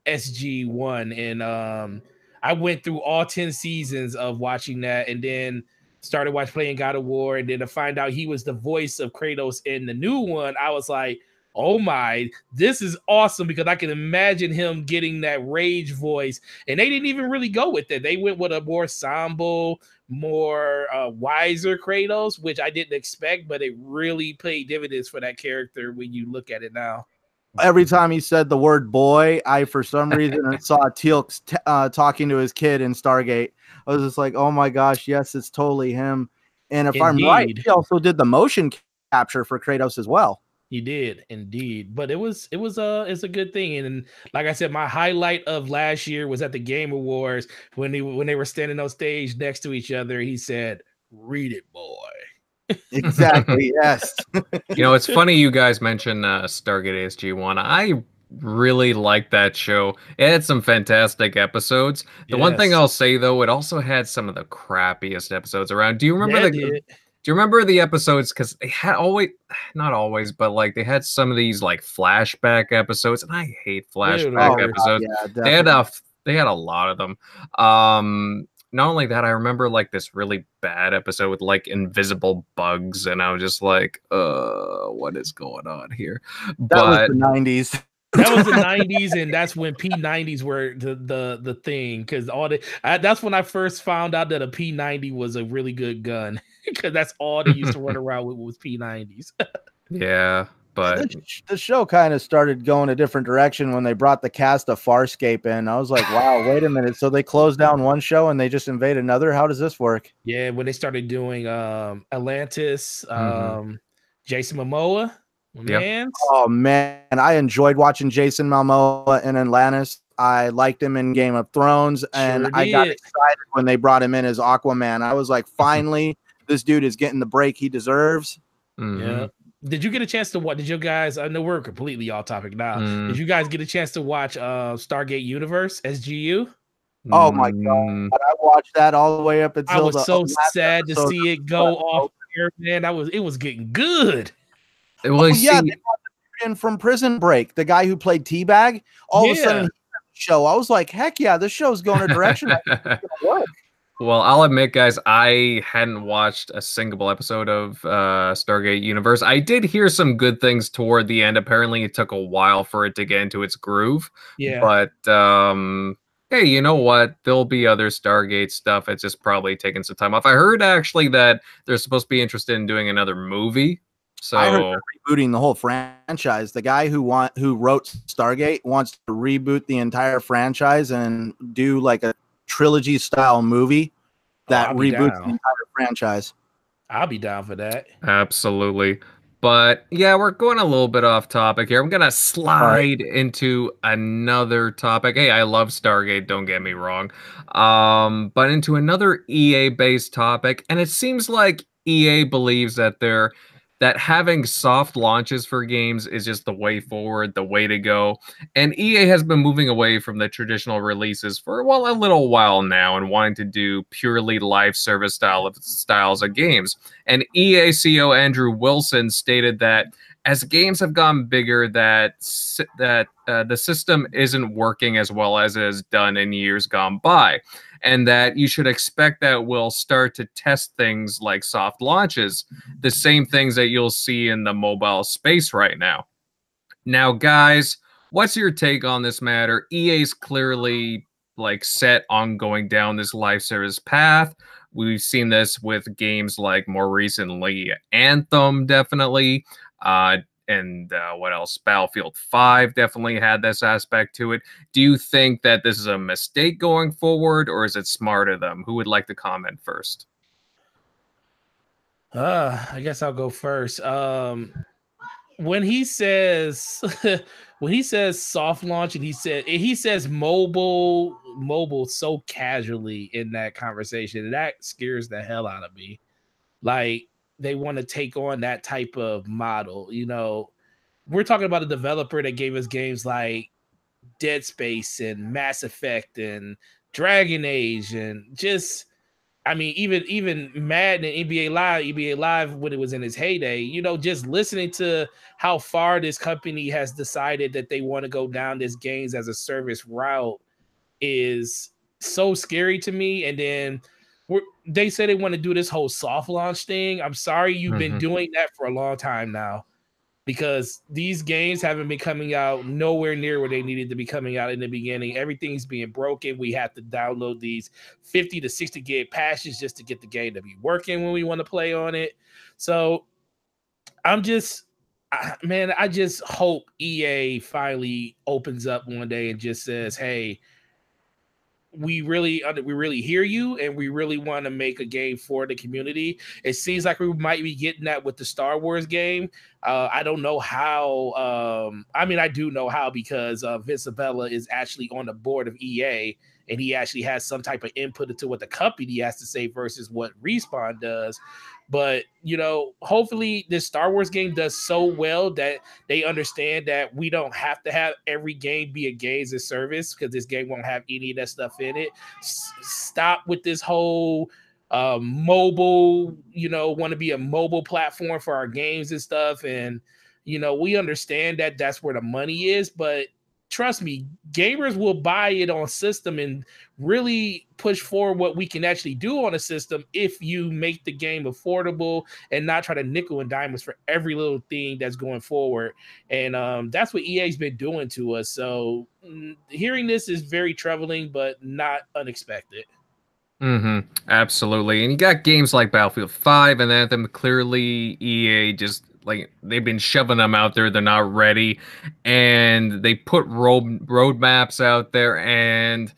SG1. And um I went through all 10 seasons of watching that and then started watching playing God of War. And then to find out he was the voice of Kratos in the new one, I was like, oh my, this is awesome because I can imagine him getting that rage voice. And they didn't even really go with it. They went with a more somber, more uh, wiser Kratos, which I didn't expect, but it really paid dividends for that character when you look at it now. every time he said the word boy, I for some reason saw Teal'c t- uh, talking to his kid in Stargate. I was just like, oh my gosh, yes, it's totally him. And if I'm right, he also did the motion capture for Kratos as well. He did indeed, but it was it was a it's a good thing, and, like I said, my highlight of last year was at the Game Awards when they when they were standing on stage next to each other. He said, "Read it, boy." Exactly. yes. You know, it's funny you guys mentioned uh, Stargate SG1. I really liked that show. It had some fantastic episodes. The one thing I'll say though, it also had some of the crappiest episodes around. Do you remember Yeah, the did. Do you remember the episodes? Because they had always, not always, but like they had some of these like flashback episodes, and I hate flashback Oh, episodes. yeah, they had definitely. a f- they had a lot of them. Um, not only that, I remember like this really bad episode with like invisible bugs, and I was just like, uh, what is going on here? that But was the 90s. that was the 90s and that's when p90s were the the, the thing because all the I, that's when i first found out that a p90 was a really good gun because that's all they used to run around with was p90s yeah, but the, the show kind of started going a different direction when they brought the cast of Farscape in. I was like, wow, wait a minute. So they closed down one show and they just invade another? How does this work? yeah when they started doing um atlantis um Mhm. jason momoa Yep. man Oh man, I enjoyed watching Jason Momoa in Atlantis. I liked him in Game of Thrones, and Sure I got excited when they brought him in as Aquaman. I was like, finally, this dude is getting the break he deserves. mhm. yeah did you get a chance to what did you guys i know we're completely off topic now Mm. did you guys get a chance to watch uh stargate universe sgu Oh my God. Mm, I watched that all the way up until I was the so last sad to see it go off air, man. I was it was getting good. it was Oh, yeah, see- they brought the dude in from Prison Break, the guy who played T-Bag. All of a sudden, he show. I was like, heck yeah, this show's going a direction that's gonna work. Well, I'll admit, guys, I hadn't watched a single episode of uh, Stargate Universe. I did hear some good things toward the end. Apparently, it took a while for it to get into its groove. Yeah. But um, hey, you know what? There'll be other Stargate stuff. It's just probably taking some time off. I heard actually that they're supposed to be interested in doing another movie. So I heard rebooting the whole franchise. The guy who want who wrote Stargate wants to reboot the entire franchise and do like a trilogy style movie that Oh, reboots down. the entire franchise. I'll be down for that. Absolutely. But yeah, we're going a little bit off topic here. I'm going to slide into another topic. Hey, I love Stargate, don't get me wrong. Um, but into another EA based topic. And it seems like EA believes that they're that having soft launches for games is just the way forward, the way to go. And EA has been moving away from the traditional releases for well a little while now and wanting to do purely live service style of styles of games. And EA CEO Andrew Wilson stated that as games have gone bigger that that uh, the system isn't working as well as it has done in years gone by and that you should expect that we'll start to test things like soft launches, the same things that you'll see in the mobile space right now. Now, guys, what's your take on this matter? EA's clearly like set on going down this live service path. We've seen this with games like more recently Anthem, definitely. Uh, and uh, what else? Battlefield 5 definitely had this aspect to it. Do you think that this is a mistake going forward, or is it smart of them? Who would like to comment first? Uh, I guess I'll go first. Um, when he says when he says soft launch and he said he says mobile mobile so casually in that conversation that scares the hell out of me. Like they want to take on that type of model. You know, we're talking about a developer that gave us games like Dead Space and Mass Effect and Dragon Age and just I mean, even even Madden and NBA Live, NBA Live when it was in its heyday, you know, just listening to how far this company has decided that they want to go down this games as a service route is so scary to me. And then they say they want to do this whole soft launch thing. I'm sorry you've mm-hmm. been doing that for a long time now because these games haven't been coming out nowhere near where they needed to be coming out in the beginning. Everything's being broken. We have to download these 50 to 60 gig patches just to get the game to be working when we want to play on it. So I'm just man, I just hope EA finally opens up one day and just says, "Hey, we really we really hear you and we really want to make a game for the community. It seems like we might be getting that with the star wars game. Uh, i don't know how um, i mean i do know how because uh, vince Zampella is actually on the board of ea and he actually has some type of input into what the company has to say versus what respawn does but you know, hopefully this Star Wars game does so well that they understand that we don't have to have every game be a games as service because this game won't have any of that stuff in it. S- stop with this whole um, mobile, you know, want to be a mobile platform for our games and stuff. And you know, we understand that that's where the money is, but trust me, gamers will buy it on system and really push forward what we can actually do on a system if you make the game affordable and not try to nickel and diamonds for every little thing that's going forward. And um, that's what EA's been doing to us. So mm, hearing this is very troubling, but not unexpected. Mm-hmm. Absolutely. And you got games like Battlefield 5 and Anthem. Clearly, EA just like they've been shoving them out there. They're not ready, and they put road roadmaps out there. And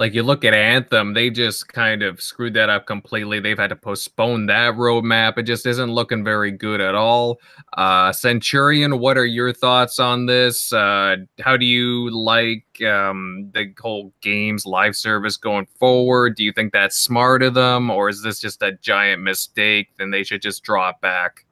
like you look at Anthem, they just kind of screwed that up completely. They've had to postpone that roadmap. It just isn't looking very good at all. Uh, Centurion, what are your thoughts on this? Uh, how do you like um, the whole games live service going forward? Do you think that's smart of them, or is this just a giant mistake? Then they should just it back.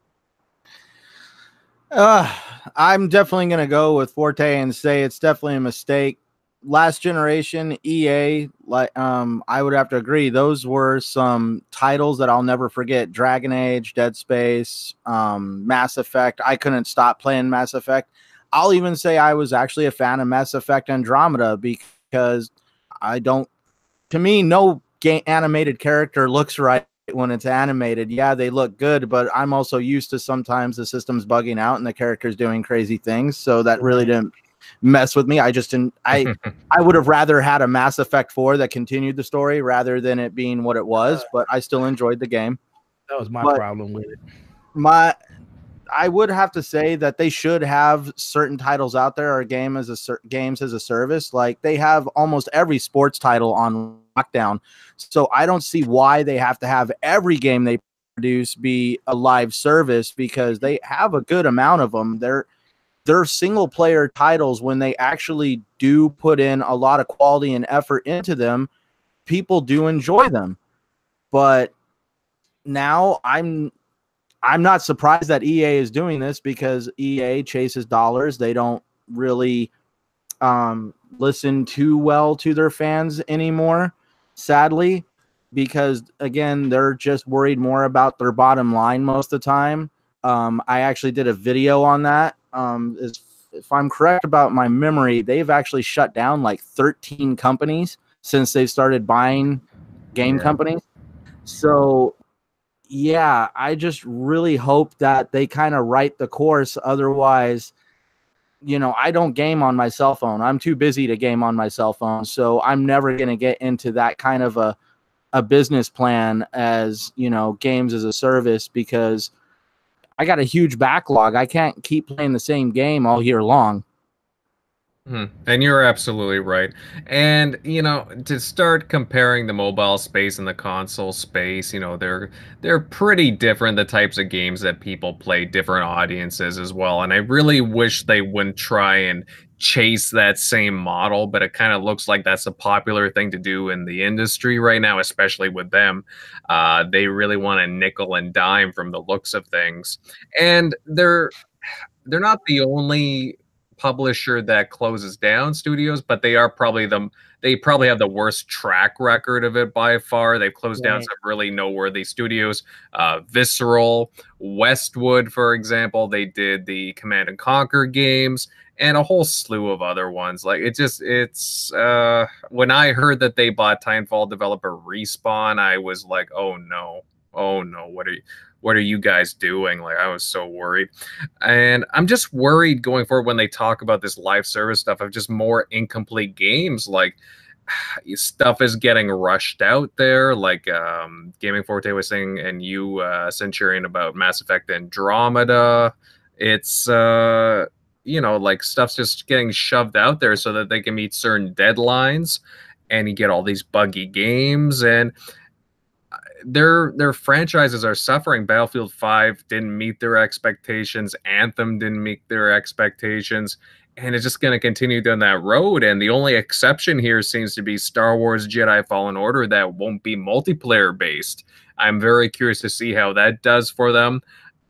Uh, I'm definitely going to go with Forte and say it's definitely a mistake. Last generation EA, like um, I would have to agree. Those were some titles that I'll never forget: Dragon Age, Dead Space, um, Mass Effect. I couldn't stop playing Mass Effect. I'll even say I was actually a fan of Mass Effect Andromeda because I don't. To me, no game animated character looks right when it's animated, yeah, they look good, but I'm also used to sometimes the system's bugging out and the characters doing crazy things. So that really didn't mess with me. I just didn't I I would have rather had a Mass Effect 4 that continued the story rather than it being what it was, uh, but I still enjoyed the game. That was my but problem with it. My I would have to say that they should have certain titles out there or game as a games as a service. Like they have almost every sports title on lockdown. So I don't see why they have to have every game they produce be a live service because they have a good amount of them. They're they're single player titles when they actually do put in a lot of quality and effort into them, people do enjoy them. But now I'm I'm not surprised that EA is doing this because EA chases dollars. They don't really um, listen too well to their fans anymore, sadly, because again, they're just worried more about their bottom line most of the time. Um, I actually did a video on that. Um, if I'm correct about my memory, they've actually shut down like 13 companies since they started buying game yeah. companies. So yeah, I just really hope that they kind of write the course. Otherwise, you know, I don't game on my cell phone. I'm too busy to game on my cell phone. So I'm never going to get into that kind of a, a business plan as, you know, games as a service because I got a huge backlog. I can't keep playing the same game all year long. Hmm. And you're absolutely right. And you know, to start comparing the mobile space and the console space, you know, they're they're pretty different the types of games that people play, different audiences as well. And I really wish they wouldn't try and chase that same model, but it kind of looks like that's a popular thing to do in the industry right now, especially with them. Uh, they really want to nickel and dime from the looks of things. And they're they're not the only publisher that closes down studios, but they are probably the they probably have the worst track record of it by far. They've closed right. down some really noteworthy studios. Uh, Visceral, Westwood, for example, they did the Command and Conquer games and a whole slew of other ones. Like it just it's uh when I heard that they bought Titanfall developer Respawn, I was like, oh no. Oh no, what are you what are you guys doing? Like, I was so worried. And I'm just worried going forward when they talk about this live service stuff of just more incomplete games. Like, stuff is getting rushed out there. Like, um, Gaming Forte was saying, and you, uh, Centurion, about Mass Effect Andromeda. It's, uh, you know, like stuff's just getting shoved out there so that they can meet certain deadlines and you get all these buggy games. And, their their franchises are suffering. Battlefield 5 didn't meet their expectations. Anthem didn't meet their expectations. And it's just going to continue down that road. And the only exception here seems to be Star Wars Jedi Fallen Order that won't be multiplayer based. I'm very curious to see how that does for them.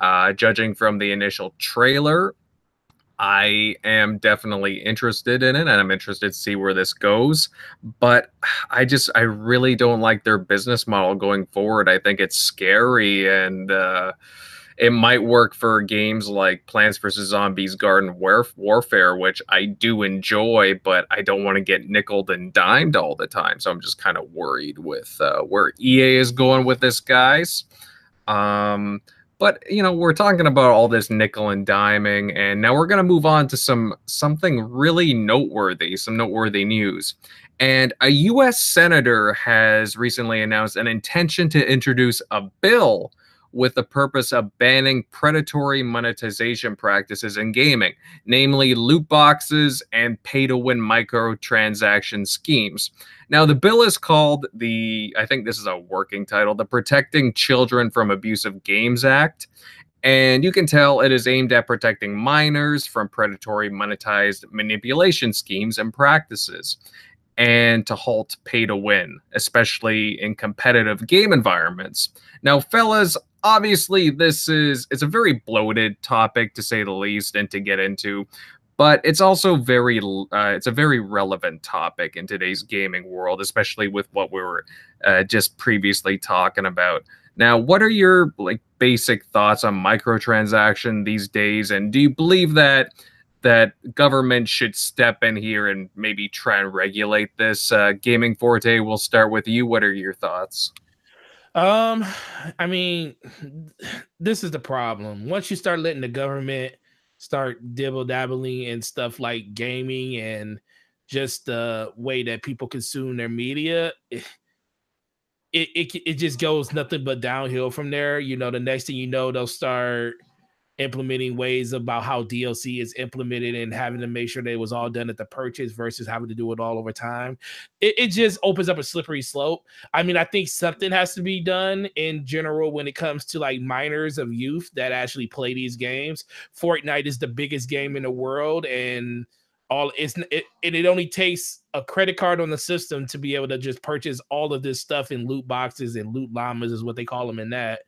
Uh, judging from the initial trailer, I am definitely interested in it and I'm interested to see where this goes. But I just, I really don't like their business model going forward. I think it's scary and uh, it might work for games like Plants vs. Zombies Garden Warf- Warfare, which I do enjoy, but I don't want to get nickled and dimed all the time. So I'm just kind of worried with uh, where EA is going with this, guys. Um, but you know, we're talking about all this nickel and diming, and now we're going to move on to some something really noteworthy, some noteworthy news. And a U.S. senator has recently announced an intention to introduce a bill with the purpose of banning predatory monetization practices in gaming, namely loot boxes and pay to win microtransaction schemes. Now, the bill is called the, I think this is a working title, the Protecting Children from Abusive Games Act. And you can tell it is aimed at protecting minors from predatory monetized manipulation schemes and practices and to halt pay to win, especially in competitive game environments. Now, fellas, obviously this is it's a very bloated topic to say the least and to get into but it's also very uh, it's a very relevant topic in today's gaming world especially with what we were uh, just previously talking about. Now what are your like basic thoughts on microtransaction these days and do you believe that that government should step in here and maybe try and regulate this uh, gaming forte? We'll start with you. What are your thoughts um, I mean, this is the problem. Once you start letting the government start dibble dabbling in stuff like gaming and just the way that people consume their media, it, it it just goes nothing but downhill from there. You know, the next thing you know, they'll start implementing ways about how DLC is implemented and having to make sure that it was all done at the purchase versus having to do it all over time. It, it just opens up a slippery slope. I mean, I think something has to be done in general when it comes to like minors of youth that actually play these games. Fortnite is the biggest game in the world and all it's it, and it only takes a credit card on the system to be able to just purchase all of this stuff in loot boxes and loot llamas is what they call them in that.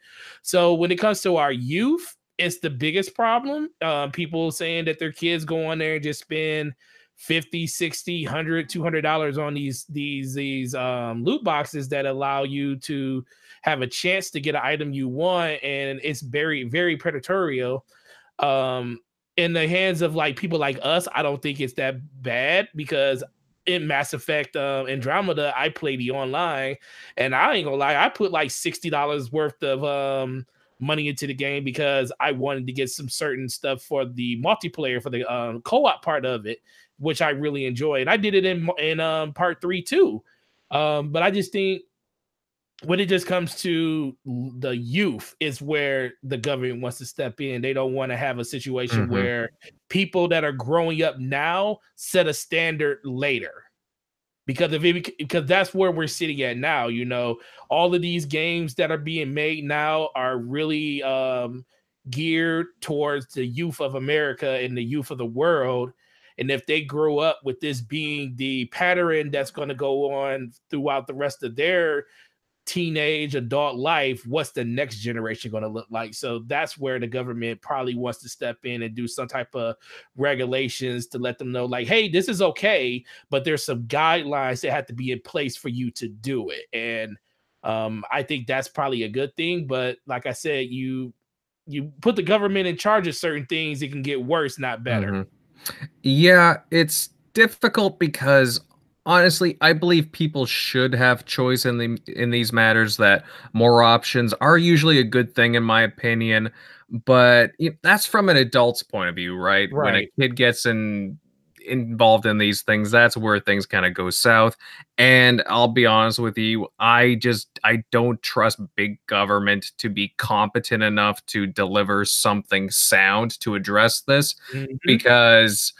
So when it comes to our youth, it's the biggest problem. Uh, people saying that their kids go on there and just spend 50 60 100 200 dollars on these these these um, loot boxes that allow you to have a chance to get an item you want and it's very very predatory um in the hands of like people like us i don't think it's that bad because in mass effect uh, andromeda i play the online and i ain't gonna lie i put like $60 worth of um money into the game because i wanted to get some certain stuff for the multiplayer for the um, co-op part of it which I really enjoy. And I did it in in um, part three too. Um, but I just think when it just comes to the youth is where the government wants to step in. They don't want to have a situation mm-hmm. where people that are growing up now set a standard later. Because if it, because that's where we're sitting at now, you know, all of these games that are being made now are really um, geared towards the youth of America and the youth of the world. And if they grow up with this being the pattern that's going to go on throughout the rest of their teenage adult life, what's the next generation going to look like? So that's where the government probably wants to step in and do some type of regulations to let them know, like, hey, this is okay, but there's some guidelines that have to be in place for you to do it. And um, I think that's probably a good thing. But like I said, you you put the government in charge of certain things, it can get worse, not better. Mm-hmm. Yeah, it's difficult because honestly, I believe people should have choice in the in these matters. That more options are usually a good thing, in my opinion. But you know, that's from an adult's point of view, right? right? When a kid gets in involved in these things, that's where things kind of go south. And I'll be honest with you, I just I don't trust big government to be competent enough to deliver something sound to address this mm-hmm. because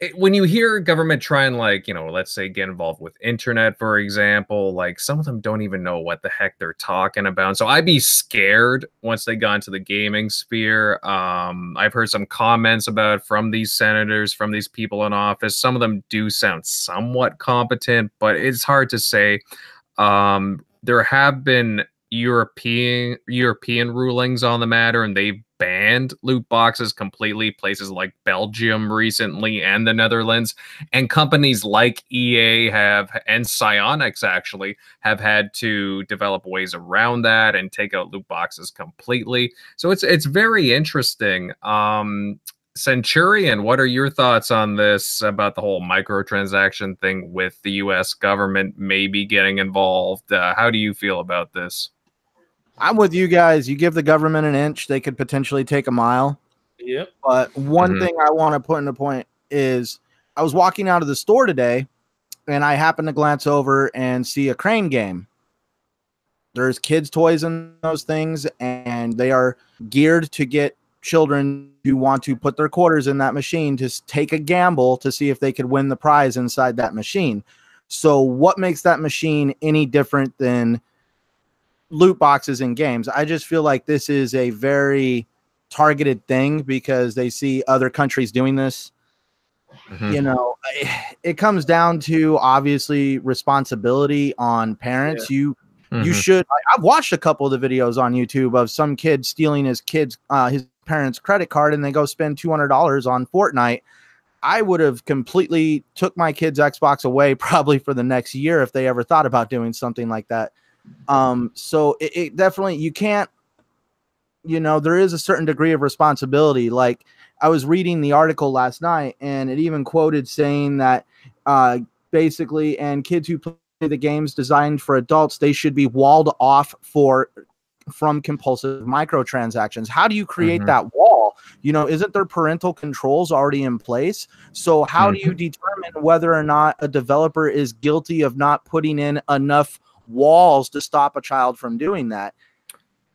it, when you hear government try and like you know let's say get involved with internet for example like some of them don't even know what the heck they're talking about. So i'd be scared once they got into the gaming sphere. Um, i've heard some comments about from these senators from these people in office. Some of them do sound somewhat competent but it's hard to say. Um, there have been European European rulings on the matter, and they've banned loot boxes completely. Places like Belgium recently and the Netherlands, and companies like EA have and Psyonix actually have had to develop ways around that and take out loot boxes completely. So it's it's very interesting. Um, Centurion, what are your thoughts on this about the whole microtransaction thing with the US government maybe getting involved? Uh, how do you feel about this? I'm with you guys. You give the government an inch, they could potentially take a mile. Yep. But one mm-hmm. thing I want to put into point is I was walking out of the store today and I happened to glance over and see a crane game. There's kids' toys in those things, and they are geared to get children who want to put their quarters in that machine to take a gamble to see if they could win the prize inside that machine. So, what makes that machine any different than loot boxes in games. I just feel like this is a very targeted thing because they see other countries doing this. Mm-hmm. You know, it comes down to obviously responsibility on parents. Yeah. You mm-hmm. you should. I've watched a couple of the videos on YouTube of some kid stealing his kids uh, his parents' credit card and they go spend two hundred dollars on Fortnite. I would have completely took my kid's Xbox away probably for the next year if they ever thought about doing something like that. Um, so it, it definitely you can't, you know, there is a certain degree of responsibility. Like I was reading the article last night, and it even quoted saying that uh, basically, and kids who play the games designed for adults, they should be walled off for from compulsive microtransactions. How do you create mm-hmm. that wall? You know, isn't there parental controls already in place? So how mm-hmm. do you mm-hmm. determine whether or not a developer is guilty of not putting in enough walls to stop a child from doing that.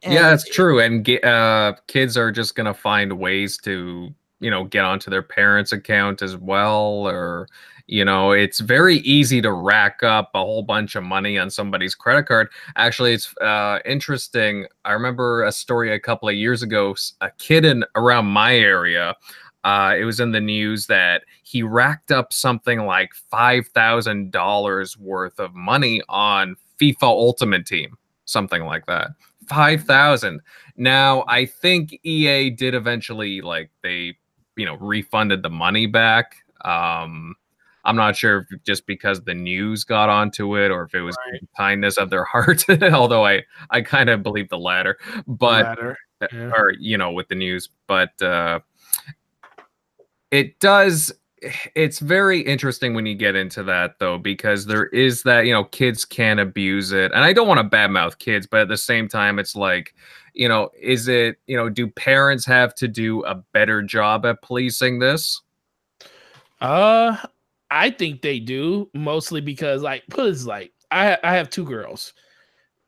And yeah, that's true. And uh, kids are just going to find ways to, you know, get onto their parents' account as well. Or, you know, it's very easy to rack up a whole bunch of money on somebody's credit card. Actually, it's uh, interesting. I remember a story a couple of years ago. A kid in around my area uh, it was in the news that he racked up something like five thousand dollars worth of money on FIFA Ultimate Team, something like that. Five thousand. Now I think EA did eventually like they, you know, refunded the money back. Um, I'm not sure if just because the news got onto it or if it was right. kindness of their heart. Although I I kind of believe the latter, but the latter. Uh, yeah. or you know with the news, but uh, it does it's very interesting when you get into that though because there is that you know kids can abuse it and i don't want to badmouth kids but at the same time it's like you know is it you know do parents have to do a better job at policing this uh I think they do mostly because like it like I I have two girls.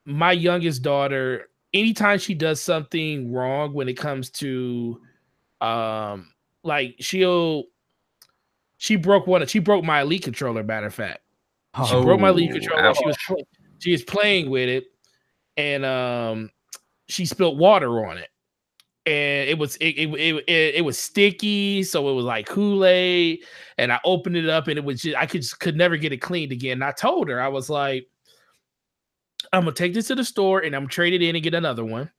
My youngest daughter, anytime she does something wrong when it comes to um like she'll she broke one she broke my elite controller matter of fact. She oh, broke my elite oh, controller. She was she was playing with it and um she spilled water on it and it was it, it, it, it was sticky so it was like kool-aid and i opened it up and it was just i could just could never get it cleaned again and i told her i was like i'm gonna take this to the store and i'm trade it in and get another one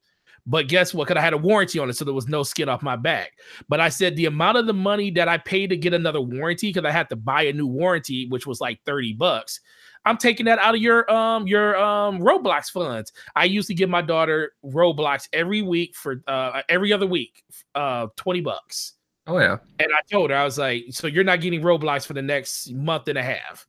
but guess what? Because I had a warranty on it, so there was no skin off my back. But I said the amount of the money that I paid to get another warranty, because I had to buy a new warranty, which was like 30 bucks. I'm taking that out of your um your um Roblox funds. I used to give my daughter Roblox every week for uh every other week, uh 20 bucks. Oh yeah. And I told her I was like, so you're not getting Roblox for the next month and a half.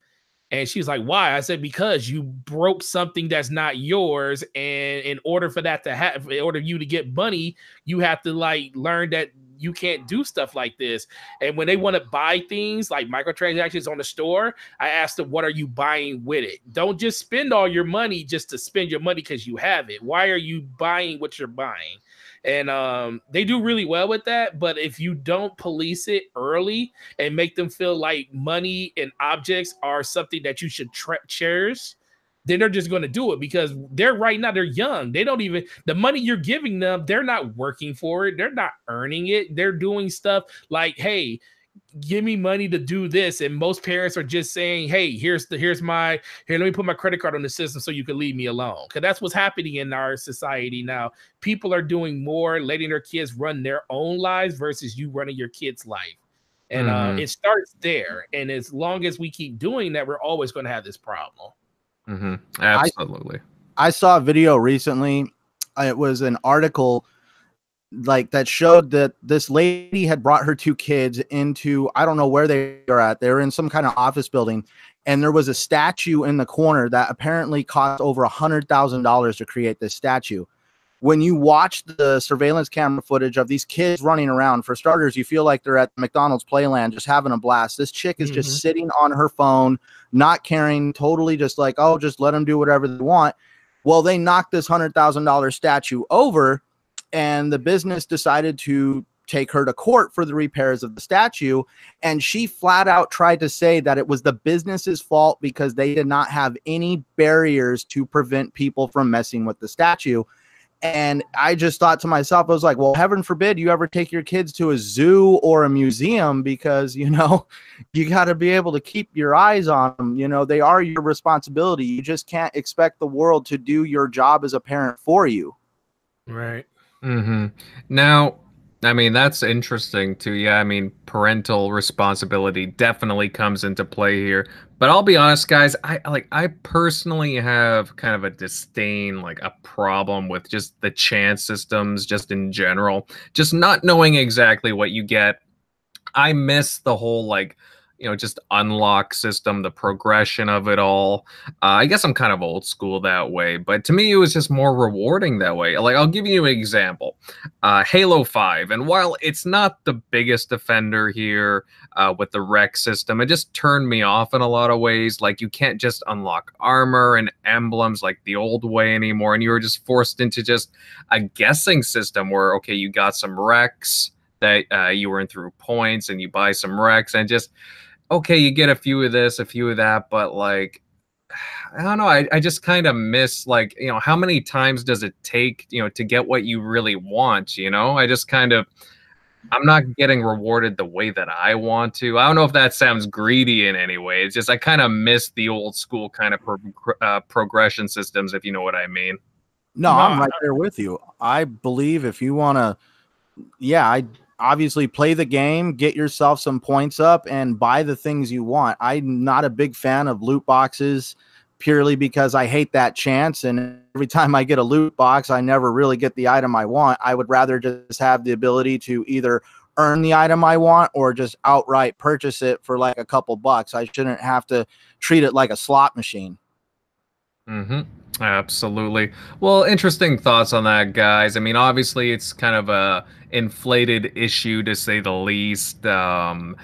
And she was like, "Why?" I said, "Because you broke something that's not yours, and in order for that to have, in order for you to get money, you have to like learn that you can't do stuff like this. And when they want to buy things like microtransactions on the store, I ask them, what are you buying with it? Don't just spend all your money just to spend your money because you have it. Why are you buying what you're buying? And um, they do really well with that. But if you don't police it early and make them feel like money and objects are something that you should tra- cherish, then they're just going to do it because they're right now they're young they don't even the money you're giving them they're not working for it they're not earning it they're doing stuff like hey give me money to do this and most parents are just saying hey here's the here's my here let me put my credit card on the system so you can leave me alone because that's what's happening in our society now people are doing more letting their kids run their own lives versus you running your kids life and uh, mm-hmm. uh, it starts there and as long as we keep doing that we're always going to have this problem Mm-hmm. Absolutely. I, I saw a video recently. It was an article like that showed that this lady had brought her two kids into I don't know where they are at. They were in some kind of office building, and there was a statue in the corner that apparently cost over a hundred thousand dollars to create this statue when you watch the surveillance camera footage of these kids running around, for starters, you feel like they're at McDonald's Playland just having a blast. This chick is mm-hmm. just sitting on her phone, not caring, totally just like, oh, just let them do whatever they want. Well, they knocked this $100,000 statue over, and the business decided to take her to court for the repairs of the statue. And she flat out tried to say that it was the business's fault because they did not have any barriers to prevent people from messing with the statue. And I just thought to myself, I was like, well, heaven forbid you ever take your kids to a zoo or a museum because, you know, you got to be able to keep your eyes on them. You know, they are your responsibility. You just can't expect the world to do your job as a parent for you. Right. Mm-hmm. Now, I mean, that's interesting too. Yeah, I mean, parental responsibility definitely comes into play here. But I'll be honest, guys, I like I personally have kind of a disdain, like a problem with just the chance systems just in general. Just not knowing exactly what you get. I miss the whole like you know just unlock system the progression of it all. Uh, i guess i'm kind of old school that way but to me it was just more rewarding that way. Like i'll give you an example. Uh, halo 5 and while it's not the biggest offender here uh, with the rec system it just turned me off in a lot of ways. Like you can't just unlock armor and emblems like the old way anymore and you were just forced into just a guessing system where okay you got some recs that uh, you earn through points and you buy some recs and just okay, you get a few of this, a few of that, but like I don't know. I, I just kind of miss like, you know, how many times does it take, you know, to get what you really want? You know, I just kind of I'm not getting rewarded the way that I want to. I don't know if that sounds greedy in any way. It's just I kind of miss the old school kind of pro- uh, progression systems, if you know what I mean. No, I'm right there with you. I believe if you want to, yeah, I obviously play the game, get yourself some points up, and buy the things you want. I'm not a big fan of loot boxes purely because I hate that chance. And every time I get a loot box, I never really get the item I want. I would rather just have the ability to either earn the item I want or just outright purchase it for like a couple bucks. I shouldn't have to treat it like a slot machine. Mm-hmm. Absolutely. Well, interesting thoughts on that, guys. I mean, obviously, it's kind of a inflated issue to say the least. Um,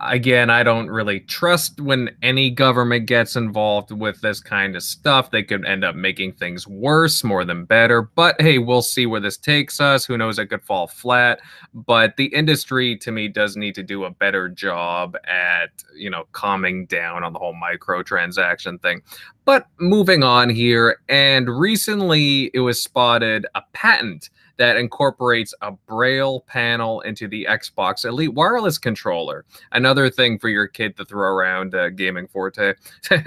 again, I don't really trust when any government gets involved with this kind of stuff. They could end up making things worse more than better. But hey, we'll see where this takes us. Who knows? It could fall flat. But the industry, to me, does need to do a better job at, you know, calming down on the whole microtransaction thing. But moving on here, and recently it was spotted a patent that incorporates a braille panel into the Xbox Elite wireless controller. Another thing for your kid to throw around uh, Gaming Forte. yes,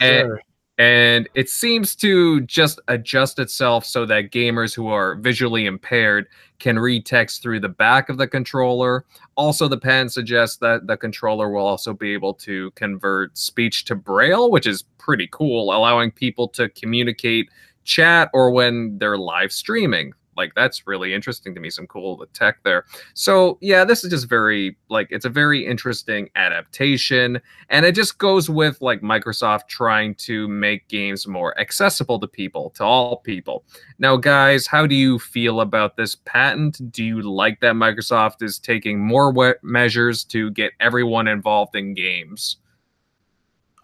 and, sir. and it seems to just adjust itself so that gamers who are visually impaired can read text through the back of the controller. Also, the pen suggests that the controller will also be able to convert speech to braille, which is pretty cool, allowing people to communicate chat or when they're live streaming. Like that's really interesting to me. Some cool tech there. So yeah, this is just very like it's a very interesting adaptation, and it just goes with like Microsoft trying to make games more accessible to people, to all people. Now, guys, how do you feel about this patent? Do you like that Microsoft is taking more measures to get everyone involved in games?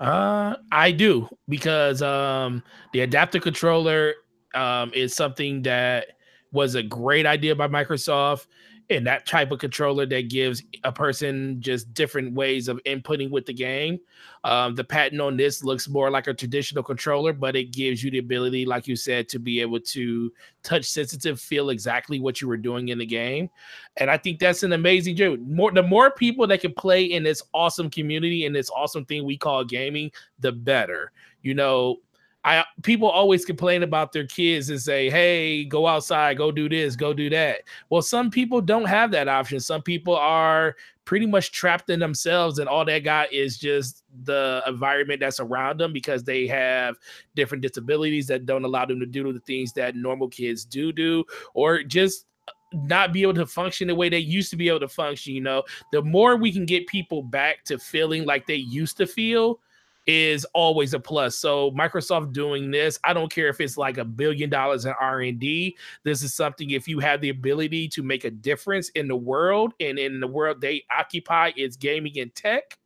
Uh, I do because um, the adaptive controller um, is something that was a great idea by Microsoft and that type of controller that gives a person just different ways of inputting with the game. Um, the patent on this looks more like a traditional controller, but it gives you the ability, like you said, to be able to touch sensitive, feel exactly what you were doing in the game. And I think that's an amazing joke. More the more people that can play in this awesome community and this awesome thing we call gaming, the better. You know, I people always complain about their kids and say, "Hey, go outside, go do this, go do that." Well, some people don't have that option. Some people are pretty much trapped in themselves, and all they got is just the environment that's around them because they have different disabilities that don't allow them to do the things that normal kids do do, or just not be able to function the way they used to be able to function. You know, the more we can get people back to feeling like they used to feel is always a plus. So Microsoft doing this, I don't care if it's like a billion dollars in R&D. This is something if you have the ability to make a difference in the world and in the world they occupy is gaming and tech,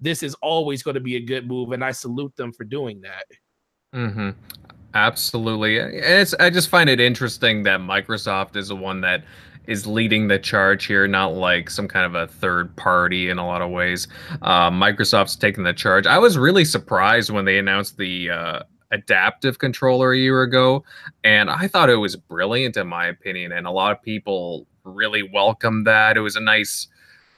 this is always going to be a good move and I salute them for doing that. Mhm. Absolutely. It's I just find it interesting that Microsoft is the one that is leading the charge here, not like some kind of a third party in a lot of ways. Uh, Microsoft's taking the charge. I was really surprised when they announced the uh, adaptive controller a year ago, and I thought it was brilliant in my opinion, and a lot of people really welcomed that. It was a nice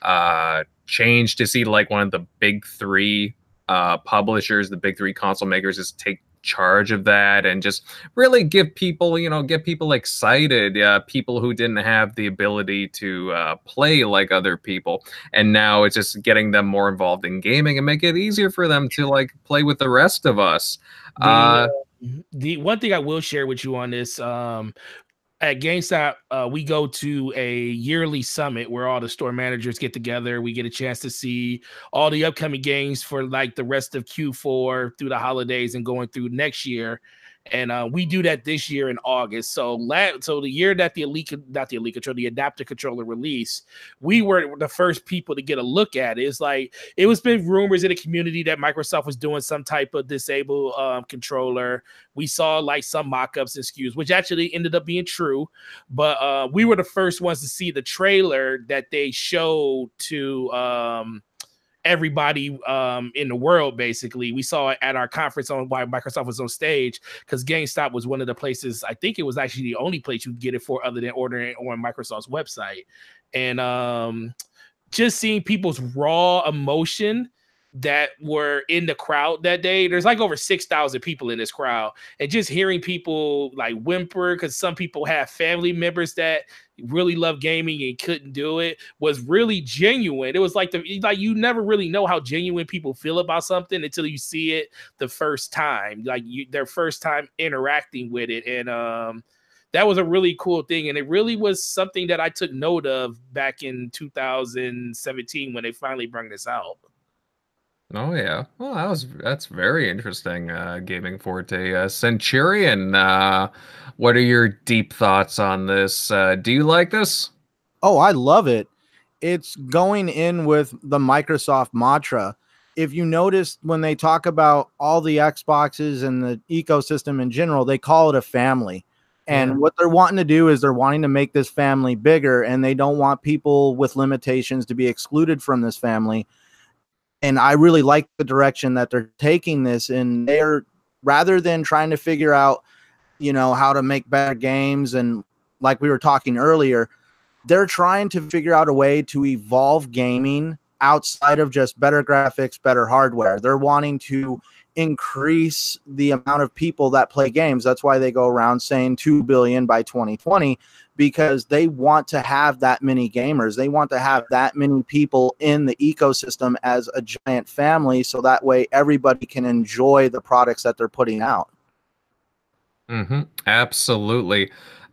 uh, change to see like one of the big three uh, publishers, the big three console makers, is take charge of that and just really give people, you know, get people excited. Uh, people who didn't have the ability to uh, play like other people, and now it's just getting them more involved in gaming and make it easier for them to like play with the rest of us. The, uh, the one thing I will share with you on this, um, at GameStop, uh, we go to a yearly summit where all the store managers get together. We get a chance to see all the upcoming games for like the rest of Q4 through the holidays and going through next year and uh, we do that this year in August. So, la- so the year that the elite, not the elite control, the adaptive controller release, we were the first people to get a look at it. It's like it was been rumors in the community that Microsoft was doing some type of disabled um, controller. We saw like some mock-ups and SKUs, which actually ended up being true. But uh, we were the first ones to see the trailer that they showed to. Um, everybody um, in the world. Basically, we saw it at our conference on why Microsoft was on stage because GameStop was one of the places. I think it was actually the only place you could get it for, other than ordering on Microsoft's website. And um, just seeing people's raw emotion that were in the crowd that day. There's like over 6,000 people in this crowd. And just hearing people like whimper, because some people have family members that really love gaming and couldn't do it, was really genuine. It was like the like you never really know how genuine people feel about something until you see it the first time, like you their first time interacting with it. And um that was a really cool thing. And it really was something that I took note of back in 2017 when they finally brought this out. Oh yeah. Well, that was that's very interesting. Uh, Gaming Forte uh, Centurion. Uh, what are your deep thoughts on this? Uh, do you like this? Oh, I love it. It's going in with the Microsoft mantra. If you notice when they talk about all the Xboxes and the ecosystem in general, they call it a family. And what they're wanting to do is they're wanting to make this family bigger, and they don't want people with limitations to be excluded from this family and I really like the direction that they're taking this. And they're rather than trying to figure out, you know, how to make better games and like we were talking earlier, they're trying to figure out a way to evolve gaming outside of just better graphics, better hardware. They're wanting to increase the amount of people that play games. That's why they go around saying 2 billion by 2020 because they want to have that many gamers. They want to have that many people in the ecosystem as a giant family so that way everybody can enjoy the products that they're putting out. Mm-hmm. Absolutely.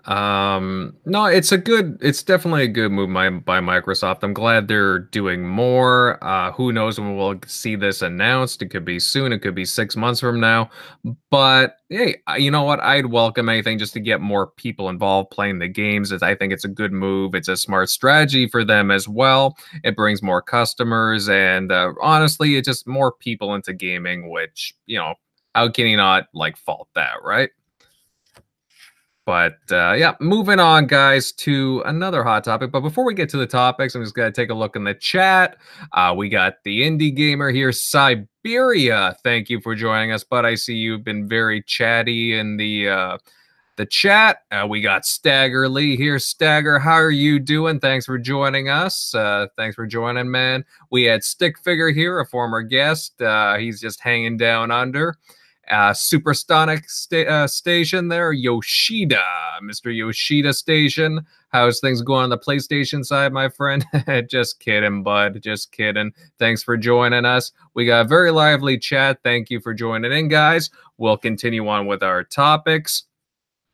Um, no, it's a good, it's definitely a good move by, by Microsoft. I'm glad they're doing more. Uh, who knows when we'll see this announced? It could be soon, it could be six months from now. But hey, you know what? I'd welcome anything just to get more people involved playing the games. I think it's a good move. It's a smart strategy for them as well. It brings more customers, and uh, honestly, it just more people into gaming, which you know, how can you not like fault that, right? But uh, yeah, moving on, guys, to another hot topic. But before we get to the topics, I'm just going to take a look in the chat. Uh, we got the indie gamer here, Siberia. Thank you for joining us, but I see you've been very chatty in the uh, the chat. Uh, we got Stagger Lee here. Stagger, how are you doing? Thanks for joining us. Uh, thanks for joining, man. We had Stick Figure here, a former guest. Uh, he's just hanging down under uh, Supersonic sta- uh, Station there, Yoshida, Mr. Yoshida Station. How's things going on the PlayStation side, my friend? Just kidding, bud. Just kidding. Thanks for joining us. We got a very lively chat. Thank you for joining in, guys. We'll continue on with our topics.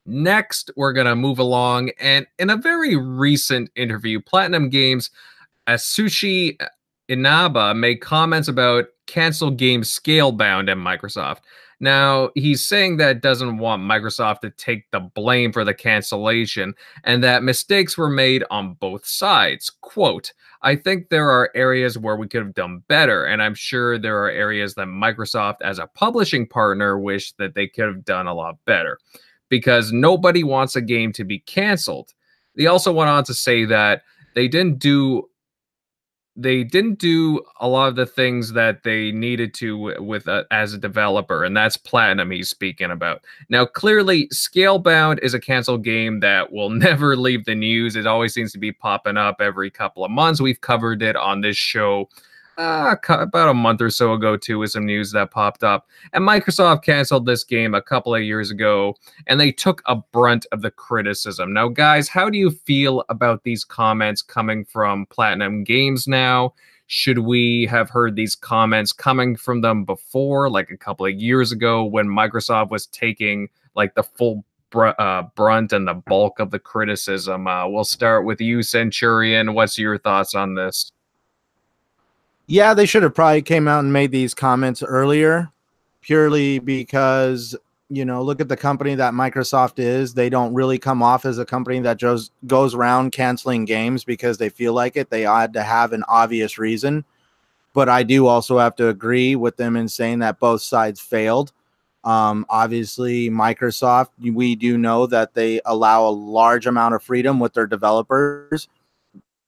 Next, we're going to move along. And in a very recent interview, Platinum Games, Atsushi Inaba made comments about canceled games scalebound at Microsoft. Now, he's saying that doesn't want Microsoft to take the blame for the cancellation and that mistakes were made on both sides. Quote, I think there are areas where we could have done better, and I'm sure there are areas that Microsoft, as a publishing partner, wish that they could have done a lot better because nobody wants a game to be canceled. They also went on to say that they didn't do they didn't do a lot of the things that they needed to with uh, as a developer and that's platinum he's speaking about. Now clearly scalebound is a canceled game that will never leave the news. It always seems to be popping up every couple of months. We've covered it on this show uh, about a month or so ago too with some news that popped up and microsoft canceled this game a couple of years ago and they took a brunt of the criticism. Now guys how do you feel about these comments coming from platinum games now? Should we have heard these comments coming from them before like a couple of years ago when microsoft was taking like the full br- uh, brunt and the bulk of the criticism? Uh, we'll start with you centurion. What's your thoughts on this yeah, they should have probably came out and made these comments earlier, purely because you know, look at the company that Microsoft is. They don't really come off as a company that just goes around canceling games because they feel like it. They had to have an obvious reason. But I do also have to agree with them in saying that both sides failed. Um, obviously, Microsoft, we do know that they allow a large amount of freedom with their developers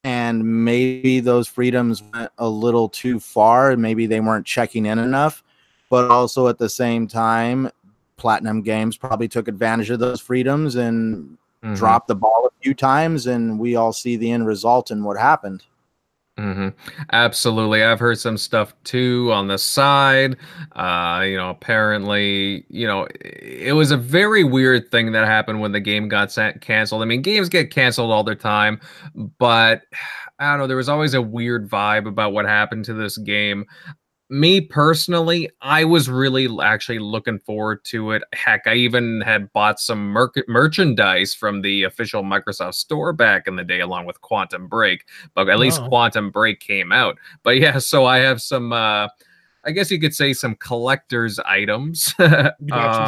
and maybe those freedoms went a little too far. Maybe they weren't checking in enough, but also at the same time, Platinum Games probably took advantage of those freedoms and mm-hmm. dropped the ball a few times, and we all see the end result in what happened. Mm-hmm. Absolutely. I've heard some stuff too on the side. Uh, you know, apparently, you know, it was a very weird thing that happened when the game got canceled. I mean, games get canceled all the time, but I don't know. There was always a weird vibe about what happened to this game me personally, I was really actually looking forward to it. Heck, I even had bought some mer- merchandise from the official Microsoft store back in the day, along with Quantum Break. But at least Quantum Break came out. But yeah, so I have some. Uh, I guess you could say some collector's items. um,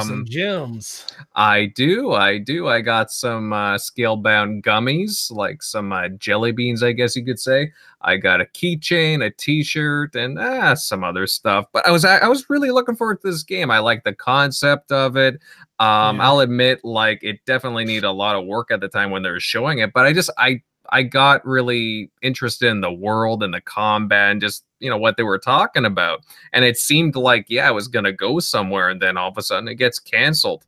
some gems. I do, I do. I got some uh, scalebound gummies, like some uh, jelly beans, I guess you could say. I got a keychain, a T-shirt, and uh, some other stuff. But I was I, I was really looking forward to this game. I like the concept of it. Um, yeah. I'll admit, like it definitely needed a lot of work at the time when they were showing it, but I just I I got really interested in the world and the combat and just you know what they were talking about. And it seemed like yeah it was gonna go somewhere and then all of a sudden it gets canceled.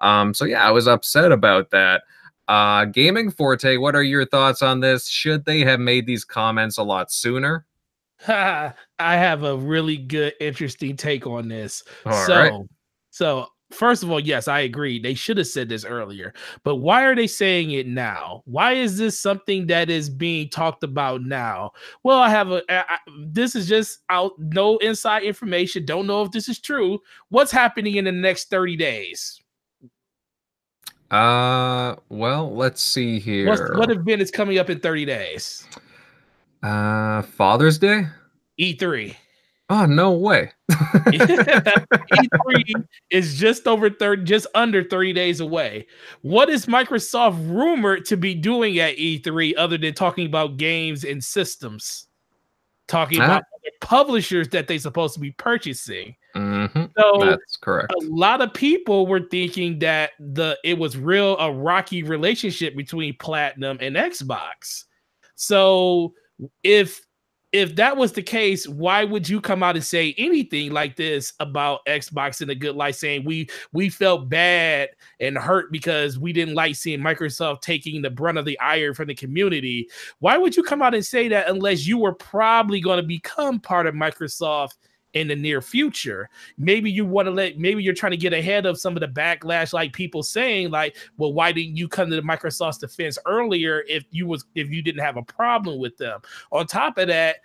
Um so yeah i was upset about that. Uh gaming forte what are your thoughts on this? Should they have made these comments a lot sooner? I have a really good interesting take on this. All so right. so first of all, yes, I agree. They should have said this earlier. But why are they saying it now? Why is this something that is being talked about now? Well, I have a. I, this is just out no inside information. Don't know if this is true. What's happening in the next 30 days? Uh, well, let's see here. What's, what event is coming up in 30 days? Uh, Father's Day? E3. Oh no way! E3 is just over 30, just under 30 days away. What is Microsoft rumored to be doing at E3 other than talking about games and systems? Talking huh? about publishers that they're supposed to be purchasing. Mm-hmm. So that's correct. A lot of people were thinking that the it was real a rocky relationship between Platinum and Xbox. So if if that was the case, why would you come out and say anything like this about Xbox in a good light, saying we we felt bad and hurt because we didn't like seeing Microsoft taking the brunt of the ire from the community? Why would you come out and say that unless you were probably going to become part of Microsoft? In the near future. Maybe you want to let, maybe you're trying to get ahead of some of the backlash, like people saying, like, well, why didn't you come to the Microsoft's defense earlier if you was if you didn't have a problem with them? On top of that,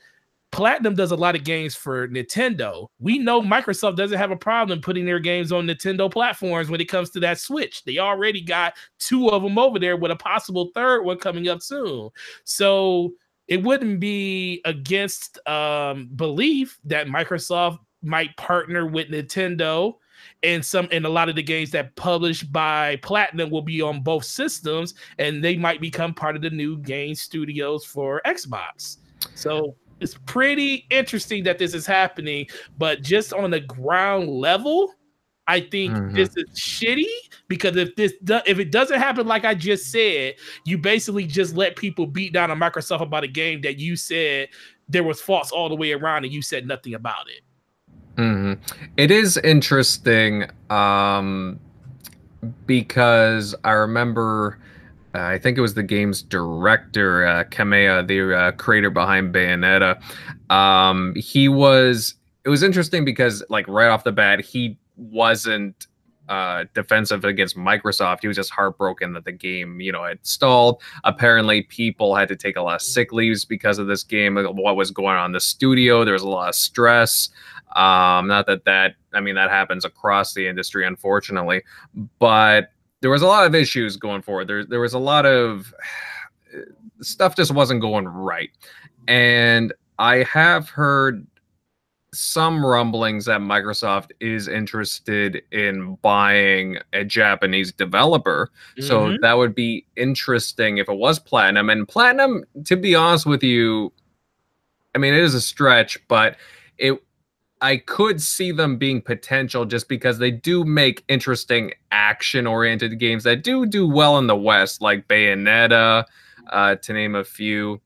Platinum does a lot of games for Nintendo. We know Microsoft doesn't have a problem putting their games on Nintendo platforms when it comes to that Switch. They already got two of them over there with a possible third one coming up soon. So it wouldn't be against um, belief that Microsoft might partner with Nintendo and some and a lot of the games that published by Platinum will be on both systems and they might become part of the new game studios for Xbox. So it's pretty interesting that this is happening, but just on the ground level, I think mm-hmm. this is shitty because if this do, if it doesn't happen like I just said, you basically just let people beat down on Microsoft about a game that you said there was faults all the way around and you said nothing about it. Mm-hmm. it is interesting um, because I remember. Uh, I think it was the game's director, uh, Kamiya, the uh, creator behind Bayonetta. Um, he was. It was interesting because, like, right off the bat, he wasn't uh, defensive against Microsoft. He was just heartbroken that the game, you know, had stalled. Apparently, people had to take a lot of sick leaves because of this game. What was going on in the studio? There was a lot of stress. Um, not that that, I mean, that happens across the industry, unfortunately, but there was a lot of issues going forward. There, there was a lot of stuff just wasn't going right, and I have heard some rumblings that Microsoft is interested in buying a Japanese developer. Mm-hmm. So that would be interesting if it was Platinum. And Platinum, to be honest with you, I mean, it is a stretch, but it I could see them being potential just because they do make interesting action oriented games that do do well in the West, like Bayonetta, uh, to name a few.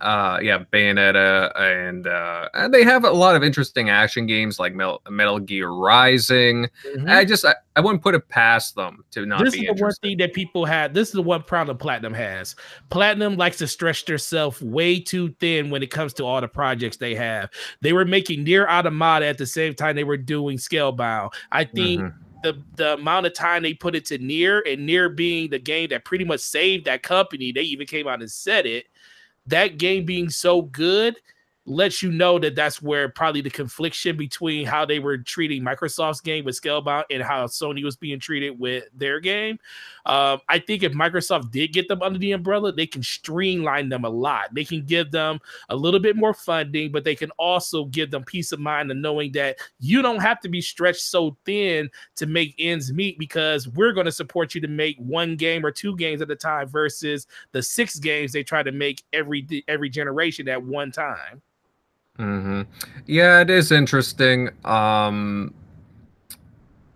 Uh yeah bayonetta and uh and they have a lot of interesting action games like metal, metal gear rising. Mm-hmm. i just I, I wouldn't put it past them to not this is the one thing that people had this is the one problem platinum has. Platinum likes to stretch themselves way too thin when it comes to all the projects they have. They were making NieR Automata at the same time they were doing scalebound. I think mm-hmm. the the amount of time they put into NieR and NieR being the game that pretty much saved that company. They even came out and said it that game being so good lets you know that that's where probably the confliction between how they were treating Microsoft's game with Scalebound and how Sony was being treated with their game. Um, I think if Microsoft did get them under the umbrella, they can streamline them a lot. They can give them a little bit more funding, but they can also give them peace of mind and knowing that you don't have to be stretched so thin to make ends meet because we're going to support you to make one game or two games at a time versus the six games they try to make every every generation at one time. Mm-hmm. Yeah, it is interesting. Um,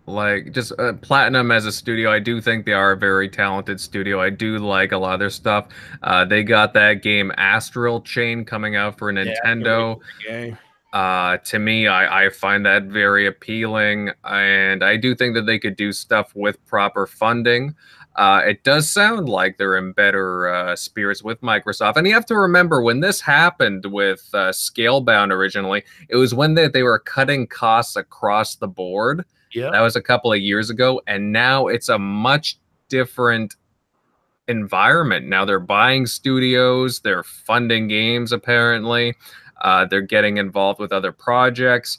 like just uh, Platinum as a studio, I do think they are a very talented studio. I do like a lot of their stuff. Uh, they got that game Astral Chain coming out for Nintendo. Yeah, uh, to me, I, I find that very appealing, and I do think that they could do stuff with proper funding. Uh, it does sound like they're in better uh, spirits with Microsoft. And you have to remember when this happened with uh, Scalebound originally, it was when they, they were cutting costs across the board. Yeah. That was a couple of years ago. And now it's a much different environment. Now they're buying studios, they're funding games, apparently. Uh, they're getting involved with other projects.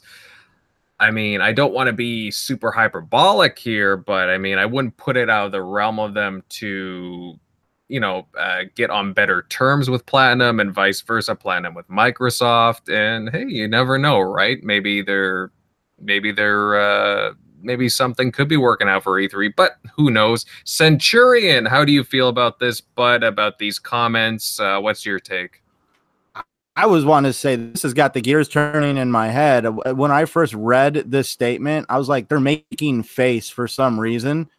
I mean, I don't want to be super hyperbolic here, but I mean, I wouldn't put it out of the realm of them to, you know, uh, get on better terms with Platinum and vice versa, Platinum with Microsoft. And hey, you never know, right? Maybe they're, maybe they're, uh, maybe something could be working out for E3, but who knows? Centurion, how do you feel about this, bud? About these comments? Uh, what's your take? I was wanting to say this has got the gears turning in my head. Uh, when I first read this statement, I was like, they're making face for some reason.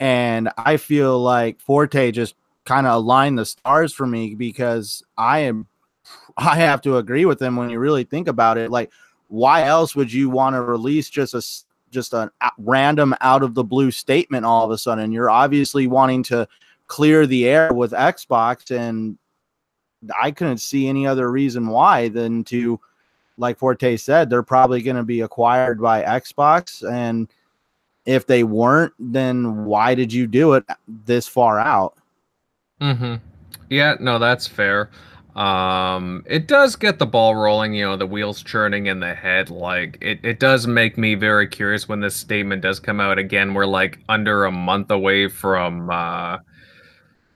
And I feel like Forte just kind of aligned the stars for me because I am I have to agree with them when you really think about it. Like, why else would you want to release just a just a random out of the blue statement all of a sudden? You're obviously wanting to clear the air with Xbox and I couldn't see any other reason why than to, like Forte said, they're probably going to be acquired by Xbox. And if they weren't, then why did you do it this far out? Mm-hmm. Yeah, no, that's fair. Um, it does get the ball rolling, you know, the wheels churning in the head. Like it, it does make me very curious when this statement does come out again. We're like under a month away from uh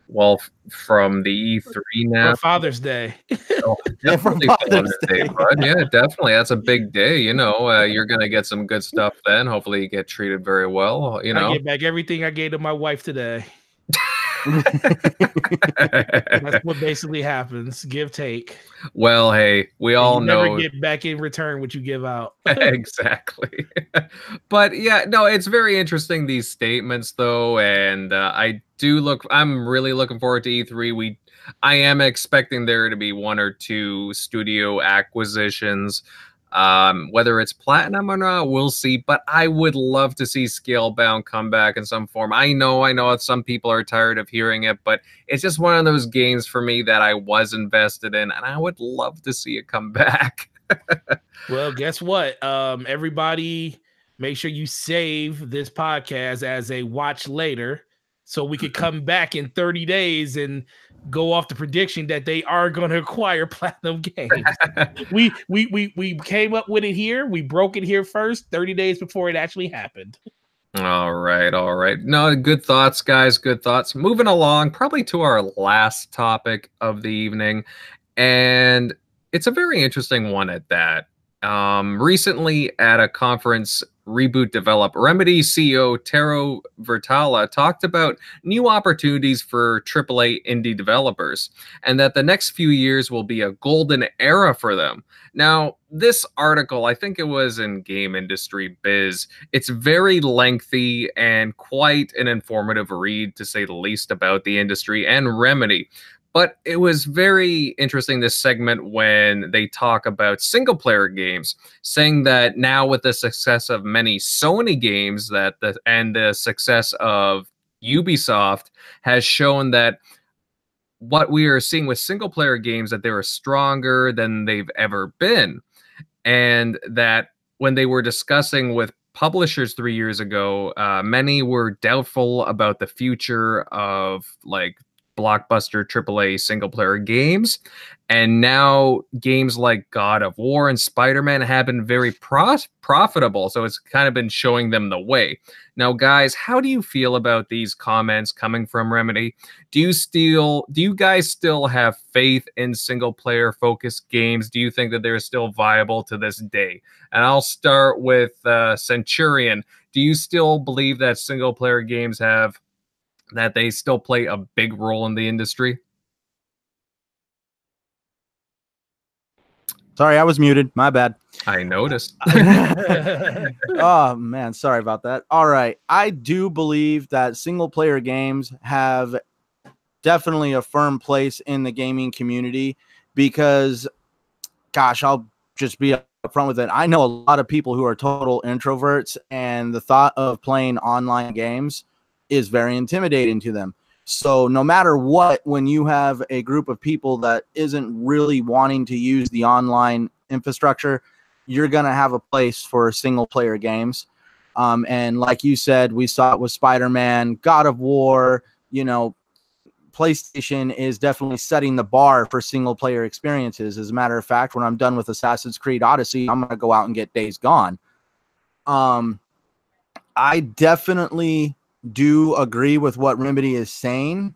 well from the E3 now. For Father's Day. oh, yeah, Father's, Father's Day, Day Yeah, definitely. That's a big day. You know, uh, you're gonna get some good stuff then. Hopefully, you get treated very well. You know, I get back everything I gave to my wife today. That's what basically happens. Give take. Well, hey, we and all know never get back in return what you give out. exactly. but yeah, no, it's very interesting these statements though, and uh, I do look. I'm really looking forward to E3. We, I am expecting there to be one or two studio acquisitions. Um, whether it's platinum or not, we'll see. But I would love to see Scalebound come back in some form. I know, I know some people are tired of hearing it, but it's just one of those games for me that I was invested in, and I would love to see it come back. well, guess what? Um, everybody, make sure you save this podcast as a watch later so we could come back in 30 days and go off the prediction that they are going to acquire platinum games. we we we we came up with it here. We broke it here first, 30 days before it actually happened. All right, all right. No, good thoughts, guys. Good thoughts. Moving along, probably to our last topic of the evening, and it's a very interesting one at that. Um, recently, at a conference Reboot Develop, Remedy CEO Tero Virtala talked about new opportunities for AAA indie developers and that the next few years will be a golden era for them. Now, this article, I think it was in Game Industry Biz, it's very lengthy and quite an informative read, to say the least, about the industry and Remedy. But it was very interesting this segment when they talk about single player games, saying that now with the success of many Sony games that the and the success of Ubisoft has shown that what we are seeing with single player games that they are stronger than they've ever been. And that when they were discussing with publishers three years ago uh, many were doubtful about the future of like blockbuster AAA single player games. And now games like God of War and Spider Man have been very pro- profitable. So it's kind of been showing them the way. Now, guys, how do you feel about these comments coming from Remedy? Do you still, do you guys still have faith in single player focused games? Do you think that they're still viable to this day? And I'll start with uh, Centurion. Do you still believe that single player games have that they still play a big role in the industry? Sorry, I was muted. My bad. I noticed. oh man, sorry about that. All right, I do believe that single player games have definitely a firm place in the gaming community because gosh, I'll just be upfront with it. I know a lot of people who are total introverts and the thought of playing online games is very intimidating to them. So no matter what, when you have a group of people that isn't really wanting to use the online infrastructure, you're going to have a place for single player games. Um, and like you said, we saw it with Spider Man, God of War, you know, PlayStation is definitely setting the bar for single player experiences. As a matter of fact, when I'm done with Assassin's Creed Odyssey, I'm going to go out and get Days Gone. Um, I definitely do agree with what Remedy is saying,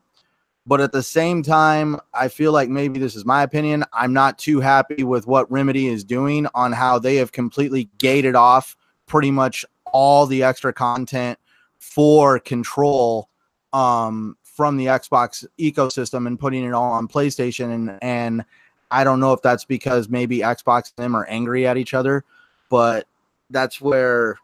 but at the same time, I feel like maybe this is my opinion. I'm not too happy with what Remedy is doing on how they have completely gated off pretty much all the extra content for control um, from the Xbox ecosystem and putting it all on PlayStation. And, and I don't know if that's because maybe Xbox and them are angry at each other, but that's where,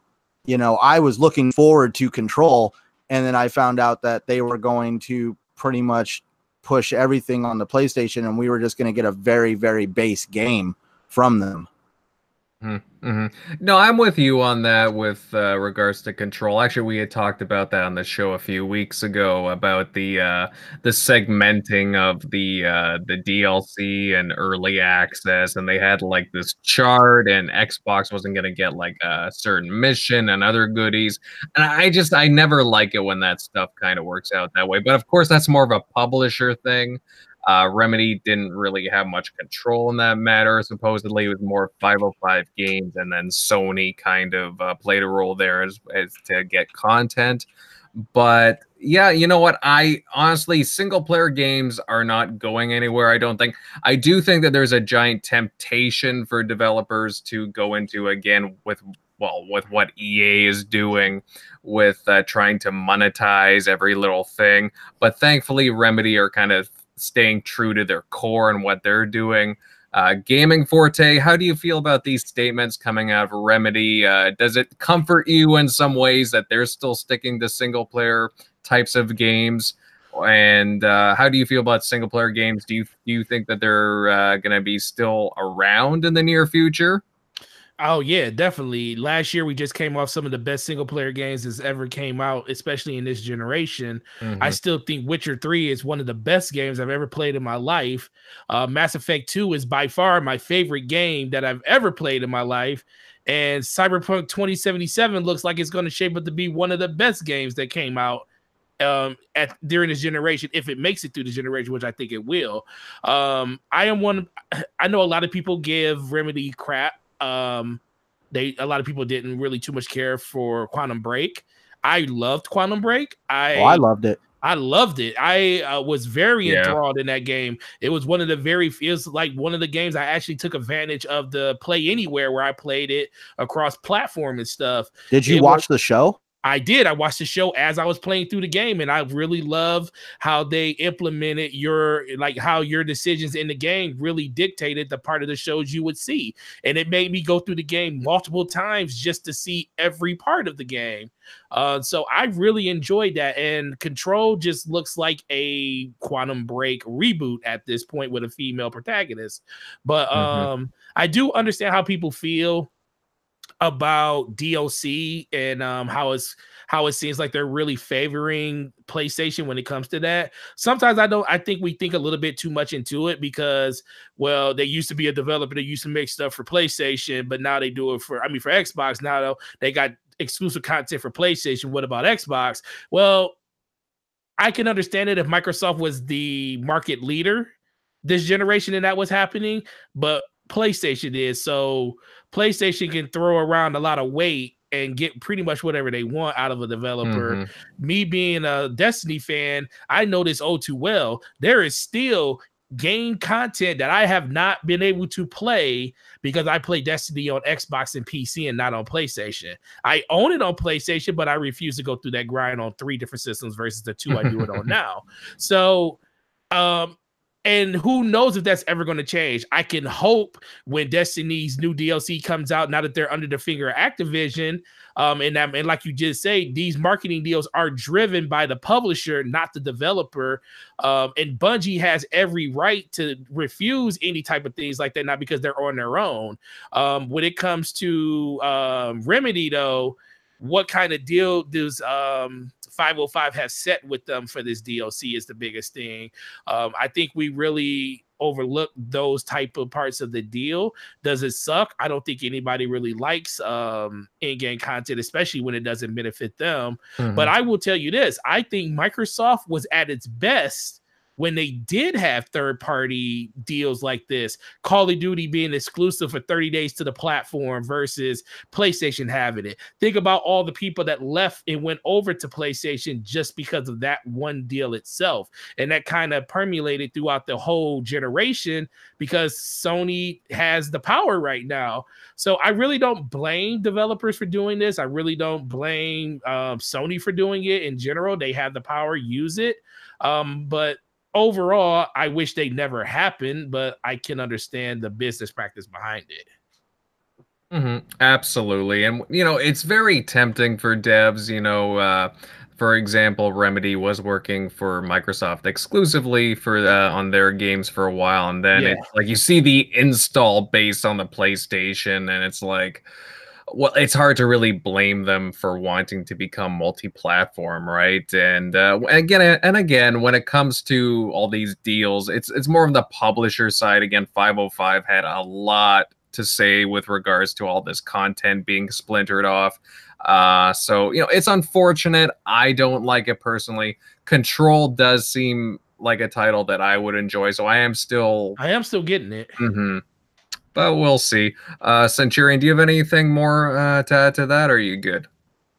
you know, I was looking forward to control and then I found out that they were going to pretty much push everything on the PlayStation, and we were just going to get a very, very base game from them. Hmm. Mm-hmm. No, I'm with you on that with uh, regards to control. Actually, we had talked about that on the show a few weeks ago about the uh, the segmenting of the uh, the DLC and early access, and they had like this chart, and Xbox wasn't going to get like a certain mission and other goodies. And I just I never like it when that stuff kind of works out that way. But of course, that's more of a publisher thing. Uh, Remedy didn't really have much control in that matter. Supposedly, it was more 505 games, and then Sony kind of uh, played a role there as, as to get content. But yeah, you know what? I honestly, single player games are not going anywhere. I don't think. I do think that there's a giant temptation for developers to go into again with well with what EA is doing with uh, trying to monetize every little thing. But thankfully, Remedy are kind of staying true to their core and what they're doing. Uh, Gaming Forte, how do you feel about these statements coming out of Remedy? Uh, does it comfort you in some ways that they're still sticking to single player types of games? And uh, how do you feel about single player games? Do you do you think that they're uh, going to be still around in the near future? Oh yeah, definitely. Last year we just came off some of the best single player games that's ever came out, especially in this generation. Mm-hmm. I still think Witcher 3 is one of the best games I've ever played in my life. Uh, Mass Effect 2 is by far my favorite game that I've ever played in my life. And Cyberpunk 2077 looks like it's going to shape up to be one of the best games that came out um at during this generation if it makes it through the generation which i think it will um i am one i know a lot of people give remedy crap um, they a lot of people didn't really too much care for Quantum Break. I loved Quantum Break. I oh, I loved it. I loved it. I uh, was very yeah. enthralled in that game. It was one of the very feels like one of the games I actually took advantage of the play anywhere where I played it across platform and stuff. Did you it watch was, the show? I did. I watched the show as I was playing through the game, and I really love how they implemented your like how your decisions in the game really dictated the part of the shows you would see. And it made me go through the game multiple times just to see every part of the game. Uh, so I really enjoyed that. And Control just looks like a Quantum Break reboot at this point with a female protagonist. But mm-hmm. um, mm-hmm. I do understand how people feel about DLC and um, how it's how it seems like they're really favoring PlayStation when it comes to that. Sometimes I don't I think we think a little bit too much into it because well, they used to be a developer that used to make stuff for PlayStation, but now they do it for I mean for Xbox. Now though they got exclusive content for PlayStation. What about Xbox? Well, I can understand it if Microsoft was the market leader this generation and that was happening, but PlayStation is. So PlayStation can throw around a lot of weight and get pretty much whatever they want out of a developer. Mm-hmm. Me being a Destiny fan, I know this all too well. There is still game content that I have not been able to play because I play Destiny on Xbox and PC and not on PlayStation. I own it on PlayStation, but I refuse to go through that grind on three different systems versus the two I do it on now. So um and who knows if that's ever going to change? I can hope when Destiny's new DLC comes out, now that they're under the finger of Activision, um, and that, and like you just say, these marketing deals are driven by the publisher, not the developer. Um, and Bungie has every right to refuse any type of things like that, not because they're on their own. Um, when it comes to um, Remedy, though, what kind of deal does um 505 have set with them for this DLC is the biggest thing. Um, I think we really overlook those type of parts of the deal. Does it suck? I don't think anybody really likes um in-game content, especially when it doesn't benefit them. Mm-hmm. But I will tell you this: I think Microsoft was at its best when they did have third party deals like this, Call of Duty being exclusive for 30 days to the platform versus PlayStation having it. Think about all the people that left and went over to PlayStation just because of that one deal itself. And that kind of permeated throughout the whole generation because Sony has the power right now. So I really don't blame developers for doing this. I really don't blame um, Sony for doing it in general. They have the power, use it. Um, but overall, I wish they never happened, but I can understand the business practice behind it. Mm-hmm. Absolutely. And, you know, it's very tempting for devs, you know, uh, for example, Remedy was working for Microsoft exclusively for uh, on their games for a while, and then yeah. it's like you see the install base on the PlayStation, and it's like, well, it's hard to really blame them for wanting to become multi-platform, right? And uh, again, and again, when it comes to all these deals, it's it's more on the publisher side. Again, 505 had a lot to say with regards to all this content being splintered off. Uh, so you know, it's unfortunate. I don't like it personally. Control does seem like a title that I would enjoy, so I am still I am still getting it. Mm-hmm but we'll see. Uh, Centurion, do you have anything more uh, to add to that, or are you good?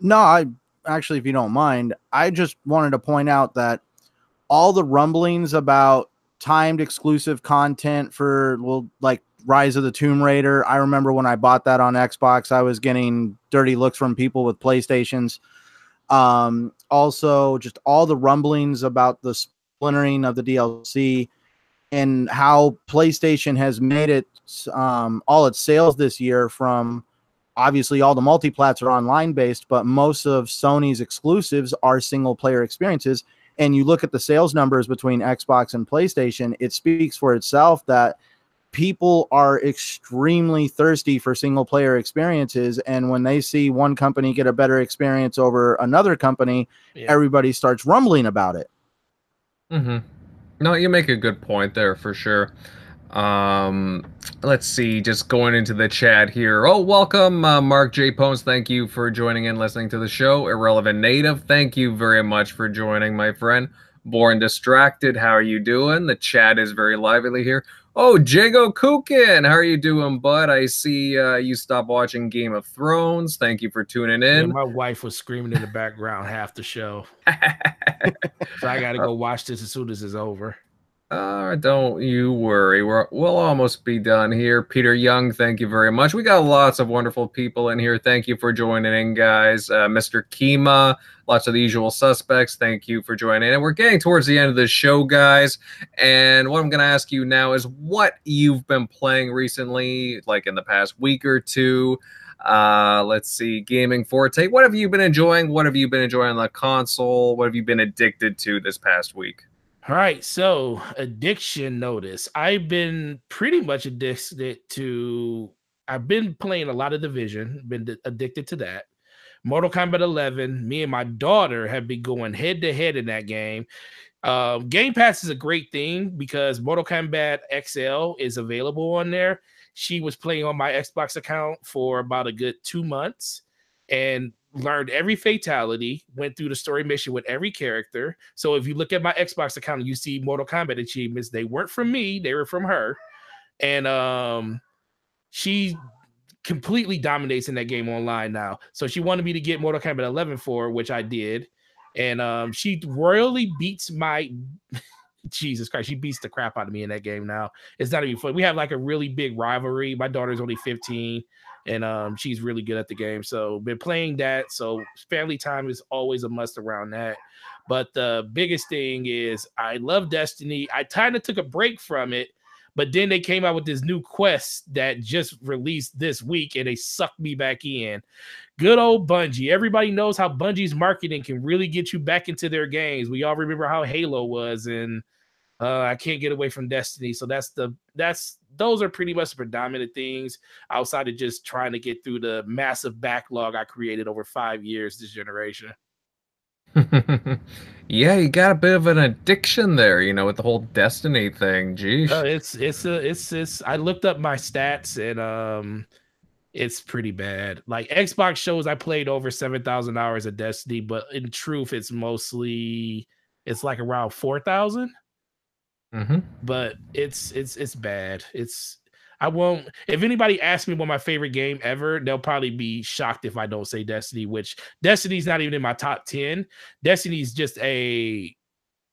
No, I actually, if you don't mind, I just wanted to point out that all the rumblings about timed exclusive content for well, like Rise of the Tomb Raider. I remember when I bought that on Xbox, I was getting dirty looks from people with PlayStations. Um, also, just all the rumblings about the splintering of the DLC and how PlayStation has made it um, all its sales this year from obviously all the multiplats are online based, but most of Sony's exclusives are single player experiences. And you look at the sales numbers between Xbox and PlayStation, it speaks for itself that people are extremely thirsty for single player experiences. And when they see one company get a better experience over another company, yeah. everybody starts rumbling about it. Mm-hmm. No, you make a good point there for sure. Um, let's see, just going into the chat here. Oh, welcome, uh, Mark J. Pones. Thank you for joining in, listening to the show. Irrelevant Native, thank you very much for joining, my friend. Born Distracted, how are you doing? The chat is very lively here. Oh, Jago Kukin, how are you doing, bud? I see uh, you stopped watching Game of Thrones. Thank you for tuning in. Yeah, my wife was screaming in the background half the show. so I got to go watch this as soon as it's over. Uh, don't you worry. We're, we'll almost be done here. Peter Young, thank you very much. We got lots of wonderful people in here. Thank you for joining in, guys. Uh, Mr. Kima, lots of the usual suspects. Thank you for joining in. And we're getting towards the end of the show, guys. And what I'm going to ask you now is what you've been playing recently, like in the past week or two. Uh, let's see, Gaming Forte. What have you been enjoying? What have you been enjoying on the console? What have you been addicted to this past week? All right, so addiction notice. I've been pretty much addicted to. I've been playing a lot of Division. Been addicted to that. Mortal Kombat 11. Me and my daughter have been going head to head in that game. Um, game Pass is a great thing because Mortal Kombat XL is available on there. She was playing on my Xbox account for about a good two months, and learned every fatality, went through the story mission with every character. So if you look at my Xbox account you see Mortal Kombat achievements, they weren't from me, they were from her. And um she completely dominates in that game online now. So she wanted me to get Mortal Kombat 11 for, which I did. And um she royally beats my Jesus Christ, she beats the crap out of me in that game now. It's not even fun. We have like a really big rivalry. My daughter's only 15 and um, she's really good at the game. So been playing that. So family time is always a must around that. But the biggest thing is I love Destiny. I kind of took a break from it, but then they came out with this new quest that just released this week, and they sucked me back in. Good old Bungie. Everybody knows how Bungie's marketing can really get you back into their games. We all remember how Halo was, and uh, I can't get away from Destiny. So that's the that's those are pretty much the predominant things outside of just trying to get through the massive backlog I created over five years this generation. yeah, you got a bit of an addiction there, you know, with the whole Destiny thing. Geez, uh, it's it's a it's it's. I looked up my stats and um, it's pretty bad. Like Xbox shows, I played over seven thousand hours of Destiny, but in truth, it's mostly it's like around four thousand. Mm-hmm. But it's it's it's bad. It's I won't. If anybody asks me what my favorite game ever, they'll probably be shocked if I don't say Destiny. Which Destiny's not even in my top ten. Destiny's just a.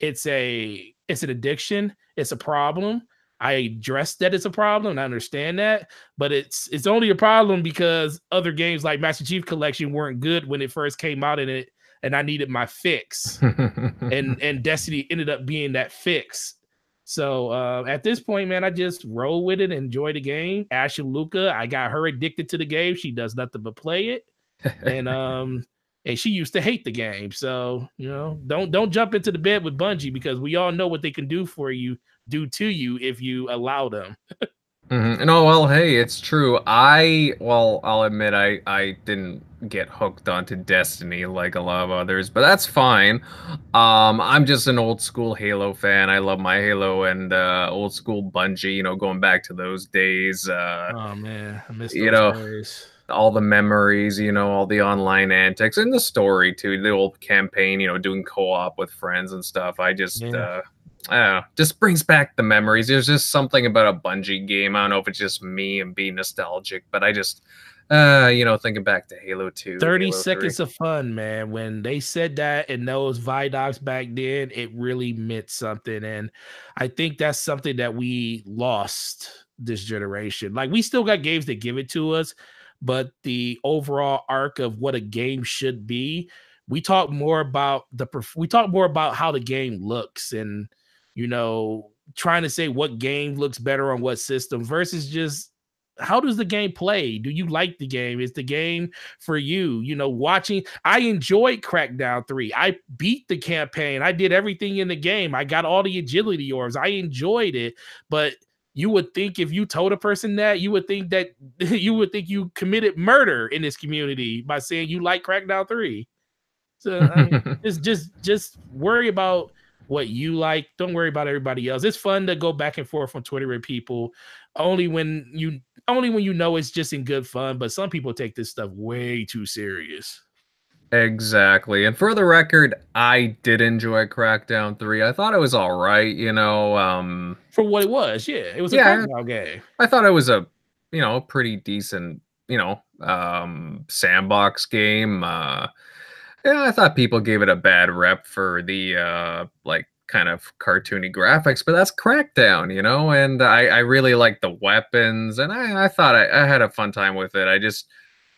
It's a. It's an addiction. It's a problem. I address that it's a problem. I understand that, but it's it's only a problem because other games like Master Chief Collection weren't good when it first came out, and it and I needed my fix. and and Destiny ended up being that fix. So uh, at this point, man, I just roll with it, and enjoy the game. Ashley Luca, I got her addicted to the game. She does nothing but play it, and um, and she used to hate the game. So you know, don't don't jump into the bed with Bungie because we all know what they can do for you, do to you if you allow them. Mm-hmm. No, well, hey, it's true. I, well, I'll admit I, I didn't get hooked onto Destiny like a lot of others, but that's fine. Um, I'm just an old school Halo fan. I love my Halo and uh, old school Bungie. You know, going back to those days. Uh, oh man, I miss you know. Days. All the memories, you know, all the online antics and the story too, the old campaign, you know, doing co op with friends and stuff. I just, yeah. uh, I don't know, just brings back the memories. There's just something about a Bungie game. I don't know if it's just me and being nostalgic, but I just, uh, you know, thinking back to Halo 2. 30 Halo seconds 3. of fun, man. When they said that in those Vidocs back then, it really meant something. And I think that's something that we lost this generation. Like, we still got games that give it to us, but the overall arc of what a game should be, we talk more about the, we talk more about how the game looks and, you know, trying to say what game looks better on what system versus just how does the game play? Do you like the game? Is the game for you? You know, watching. I enjoyed Crackdown 3. I beat the campaign. I did everything in the game. I got all the agility orbs. I enjoyed it. But you would think if you told a person that, you would think that you would think you committed murder in this community by saying you like Crackdown 3. So I mean, just just just worry about what you like. Don't worry about everybody else. It's fun to go back and forth on Twitter with people, only when you only when you know it's just in good fun. But some people take this stuff way too serious. Exactly. And for the record, I did enjoy Crackdown 3. I thought it was all right, you know, um for what it was. Yeah, it was a yeah, Crackdown game. I thought it was a, you know, pretty decent, you know, um sandbox game. Uh yeah, I thought people gave it a bad rep for the uh like kind of cartoony graphics, but that's Crackdown, you know. And I, I really like the weapons, and I, I thought I, I had a fun time with it. I just,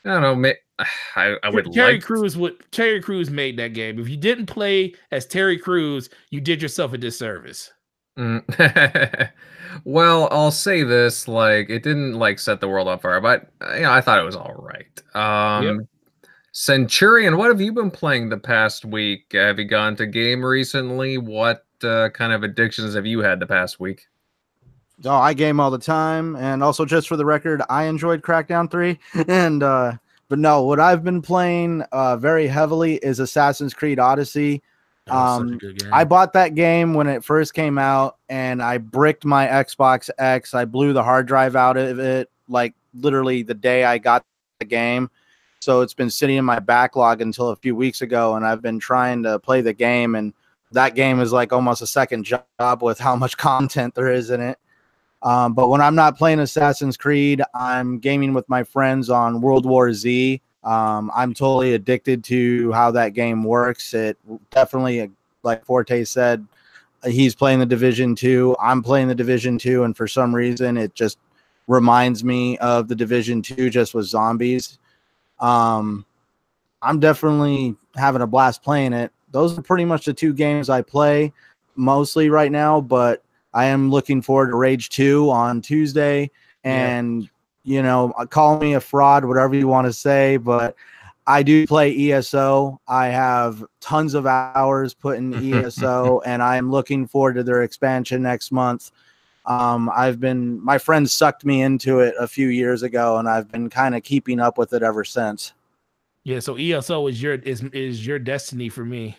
I don't know, I, I would Terry like Crews would Terry Crews made that game. If you didn't play as Terry Crews, you did yourself a disservice. Mm. well, I'll say this: like, it didn't like set the world on fire, but you know, I thought it was all right. Um, yep. Centurion, what have you been playing the past week? Have you gone to game recently? What uh, kind of addictions have you had the past week? Oh, I game all the time, and also just for the record, I enjoyed Crackdown Three, and uh, but no, what I've been playing uh, very heavily is Assassin's Creed Odyssey. Um, I bought that game when it first came out, and I bricked my Xbox X. I blew the hard drive out of it, like literally the day I got the game. So it's been sitting in my backlog until a few weeks ago, and I've been trying to play the game, and that game is like almost a second job with how much content there is in it. Um, but when I'm not playing Assassin's Creed, I'm gaming with my friends on World War Z. Um, I'm totally addicted to how that game works. It definitely, like Forte said, he's playing the Division Two. I'm playing the Division Two, and for some reason, it just reminds me of the Division Two, just with zombies. Um, I'm definitely having a blast playing it. Those are pretty much the two games I play mostly right now, but I am looking forward to Rage 2 on Tuesday. And, yeah. you know, call me a fraud, whatever you want to say, but I do play ESO. I have tons of hours put in ESO, and I am looking forward to their expansion next month. Um, I've been my friends sucked me into it a few years ago, and I've been kind of keeping up with it ever since. Yeah, so ESO is your is is your destiny for me.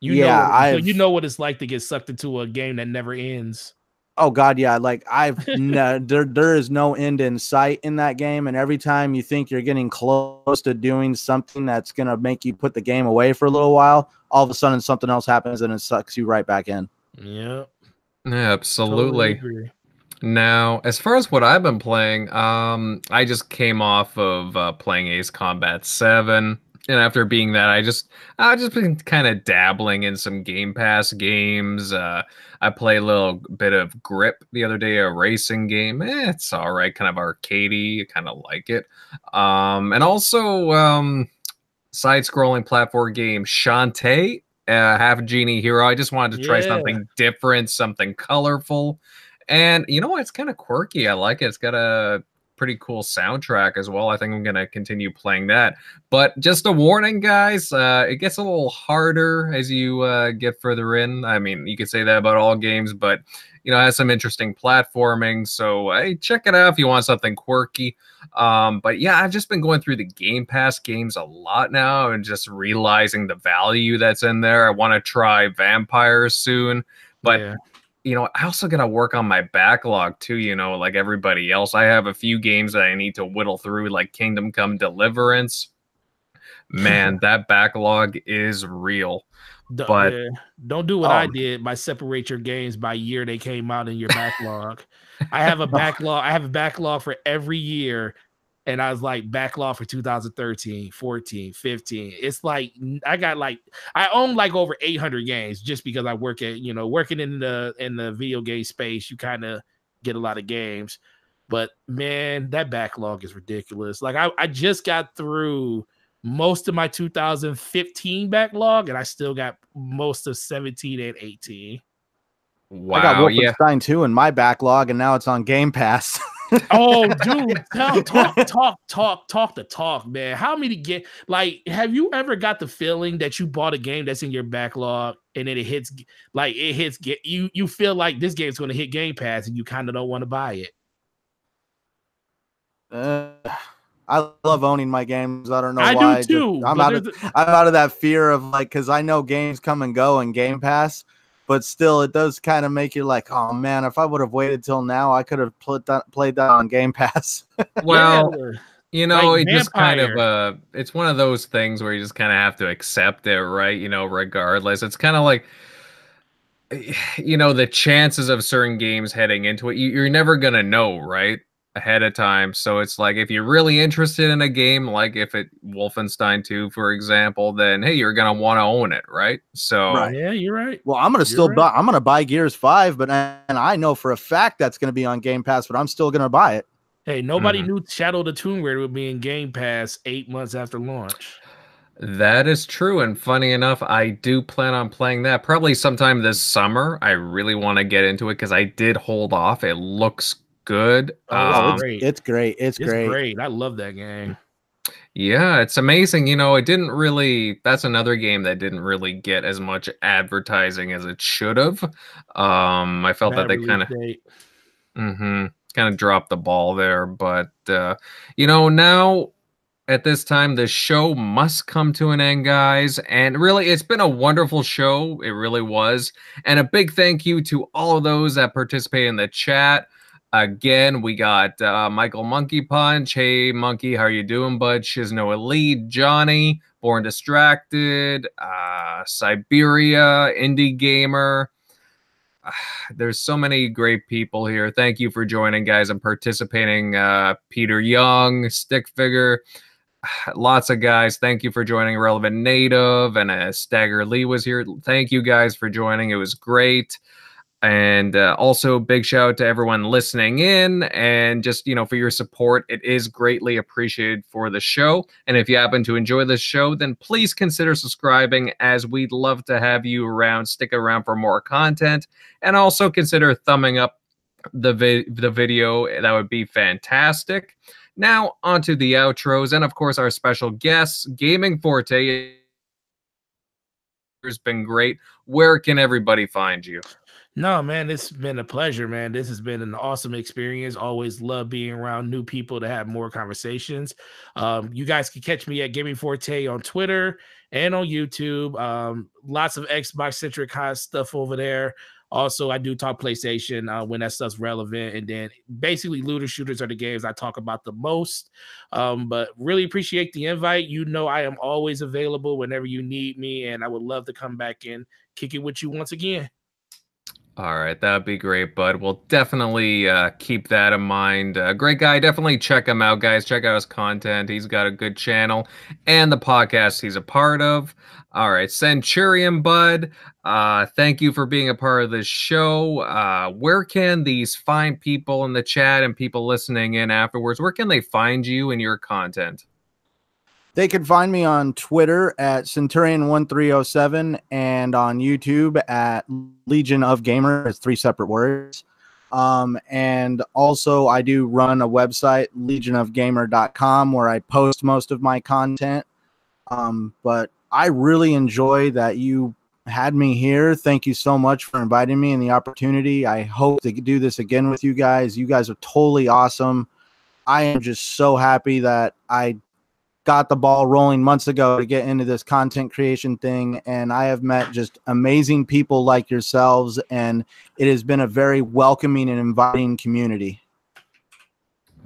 You yeah, know, I you know what it's like to get sucked into a game that never ends. Oh God, yeah. Like I've no, there there is no end in sight in that game, and every time you think you're getting close to doing something that's gonna make you put the game away for a little while, all of a sudden something else happens and it sucks you right back in. Yep. Yeah, absolutely. Totally now, as far as what I've been playing, um, I just came off of uh, playing Ace Combat Seven, and after being that, I just I just been kind of dabbling in some Game Pass games. Uh, I play a little bit of Grip the other day, a racing game. Eh, it's all right, kind of arcadey, kind of like it. Um, and also um, side-scrolling platform game Shantae uh, half genie hero. I just wanted to try yeah. something different, something colorful. And you know what? It's kind of quirky. I like it. It's got a pretty cool soundtrack as well. I think I'm going to continue playing that. But just a warning, guys, uh, it gets a little harder as you uh, get further in. I mean, you could say that about all games, but you know, has some interesting platforming. So hey, check it out if you want something quirky. Um, but yeah, I've just been going through the Game Pass games a lot now and just realizing the value that's in there. I want to try Vampires soon, but yeah. you know, I also got to work on my backlog too. You know, like everybody else, I have a few games that I need to whittle through, like Kingdom Come Deliverance. Man, that backlog is real. But don't do what um, I did by separate your games by year they came out in your backlog. I have a backlog. I have a backlog for every year. And I was like backlog for 2013, 14, 15. It's like I got like I own like over 800 games just because I work at, you know, working in the in the video game space, you kind of get a lot of games. But man, that backlog is ridiculous. Like I, I just got through most of my 2015 backlog, and I still got most of 17 and 18. Wow, I got Wolfenstein yeah. 2 in my backlog, and now it's on Game Pass. oh, dude, talk, talk, talk, talk, talk the talk, man. How many get like? Have you ever got the feeling that you bought a game that's in your backlog and then it hits like it hits get you? You feel like this game's going to hit Game Pass and you kind of don't want to buy it. Uh, I love owning my games. I don't know I why. do too. Just, I'm out of a... I'm out of that fear of like because I know games come and go in Game Pass, but still it does kind of make you like, oh man, if I would have waited till now, I could have played that played that on Game Pass. well. You know, like it just kind of uh it's one of those things where you just kind of have to accept it, right? You know, regardless. It's kind of like you know, the chances of certain games heading into it, you, you're never gonna know, right? Ahead of time. So it's like if you're really interested in a game, like if it Wolfenstein 2, for example, then hey, you're gonna want to own it, right? So right. yeah, you're right. Well, I'm gonna You're still right. buy. I'm gonna buy Gears Five, but and I know for a fact that's gonna be on Game Pass, but I'm still gonna buy it. Hey, nobody Mhm. knew Shadow of the Tomb Raider would be in Game Pass eight months after launch. That is true. And funny enough, I do plan on playing that probably sometime this summer. I really want to get into it because I did hold off. It looks good. Oh, Um, it's, great. it's great. It's, It's great. great. I love that game. yeah, it's amazing. You know, it didn't really, that's another game that didn't really get as much advertising as it should have. Um, I felt that they kind of, release date. hmm kind of dropped the ball there. But, uh, you know, now at this time, the show must come to an end, guys. And really, it's been a wonderful show. It really was. And a big thank you to all of those that participated in the chat. Again, we got uh, Michael Monkey Punch. Hey, Monkey, how are you doing, bud? Shizno Elite, Johnny, Born Distracted, uh, Siberia, Indie Gamer. Ah, There's so many great people here. Thank you for joining, guys, and participating. Uh, Peter Young, Stick Figure, lots of guys. Thank you for joining. Relevant Native and uh, Stagger Lee was here. Thank you guys for joining. It was great. And uh, also, big shout out to everyone listening in and just, you know, for your support. It is greatly appreciated for the show. And if you happen to enjoy this show, then please consider subscribing as we'd love to have you around. Stick around for more content and also consider thumbing up the, vi- the video. That would be fantastic. Now, on to the outros and, of course, our special guests, Gaming Forte. Has been great. Where can everybody find you? No, man, it's been a pleasure, man. This has been an awesome experience. Always love being around new people to have more conversations. Um, you guys can catch me at Gaming Forte on Twitter and on YouTube. Um, lots of Xbox centric hot stuff over there. Also, I do talk PlayStation uh, when that stuff's relevant, and then basically looter shooters are the games I talk about the most. Um, but really appreciate the invite. You know, I am always available whenever you need me, and I would love to come back and kick it with you once again. All right, that'd be great, bud. We'll definitely uh, keep that in mind. Uh, great guy. Definitely check him out, guys. Check out his content. He's got a good channel and the podcast he's a part of. All right, Centurion Bud. Uh, thank you for being a part of this show. Uh, where can these fine people in the chat and people listening in afterwards? Where can they find you and your content? They can find me on Twitter at Centurion1307 and on YouTube at Legion of Gamer. It's three separate words. Um, and also, I do run a website, legionofgamer.com, where I post most of my content. Um, but I really enjoy that you had me here. Thank you so much for inviting me and the opportunity. I hope to do this again with you guys. You guys are totally awesome. I am just so happy that I got the ball rolling months ago to get into this content creation thing and i have met just amazing people like yourselves and it has been a very welcoming and inviting community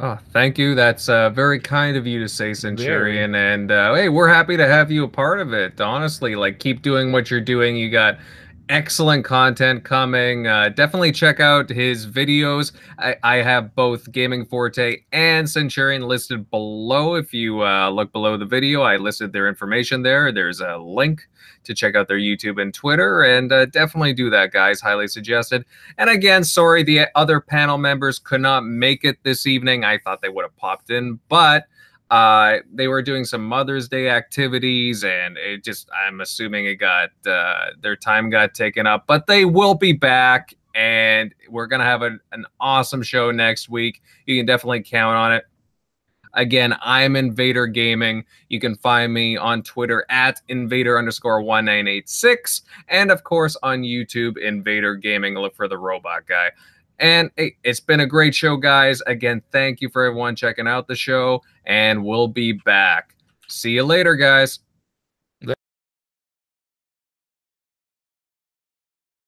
Oh, thank you. That's uh, very kind of you to say, Centurion. And uh, hey, we're happy to have you a part of it. Honestly, like keep doing what you're doing. You got excellent content coming. Uh, definitely check out his videos. I, I have both Gaming Forte and Centurion listed below. If you uh, look below the video, I listed their information there. There's a link to check out their YouTube and Twitter, and uh, definitely do that, guys. Highly suggested. And again, sorry the other panel members could not make it this evening. I thought they would have popped in, but uh, they were doing some Mother's Day activities, and it just I'm assuming it got uh, their time got taken up. But they will be back, and we're gonna have a, an awesome show next week. You can definitely count on it. Again, I'm Invader Gaming. You can find me on Twitter at Invader underscore 1986. And of course on YouTube, Invader Gaming. Look for the robot guy. And hey, it's been a great show, guys. Again, thank you for everyone checking out the show, and we'll be back. See you later, guys.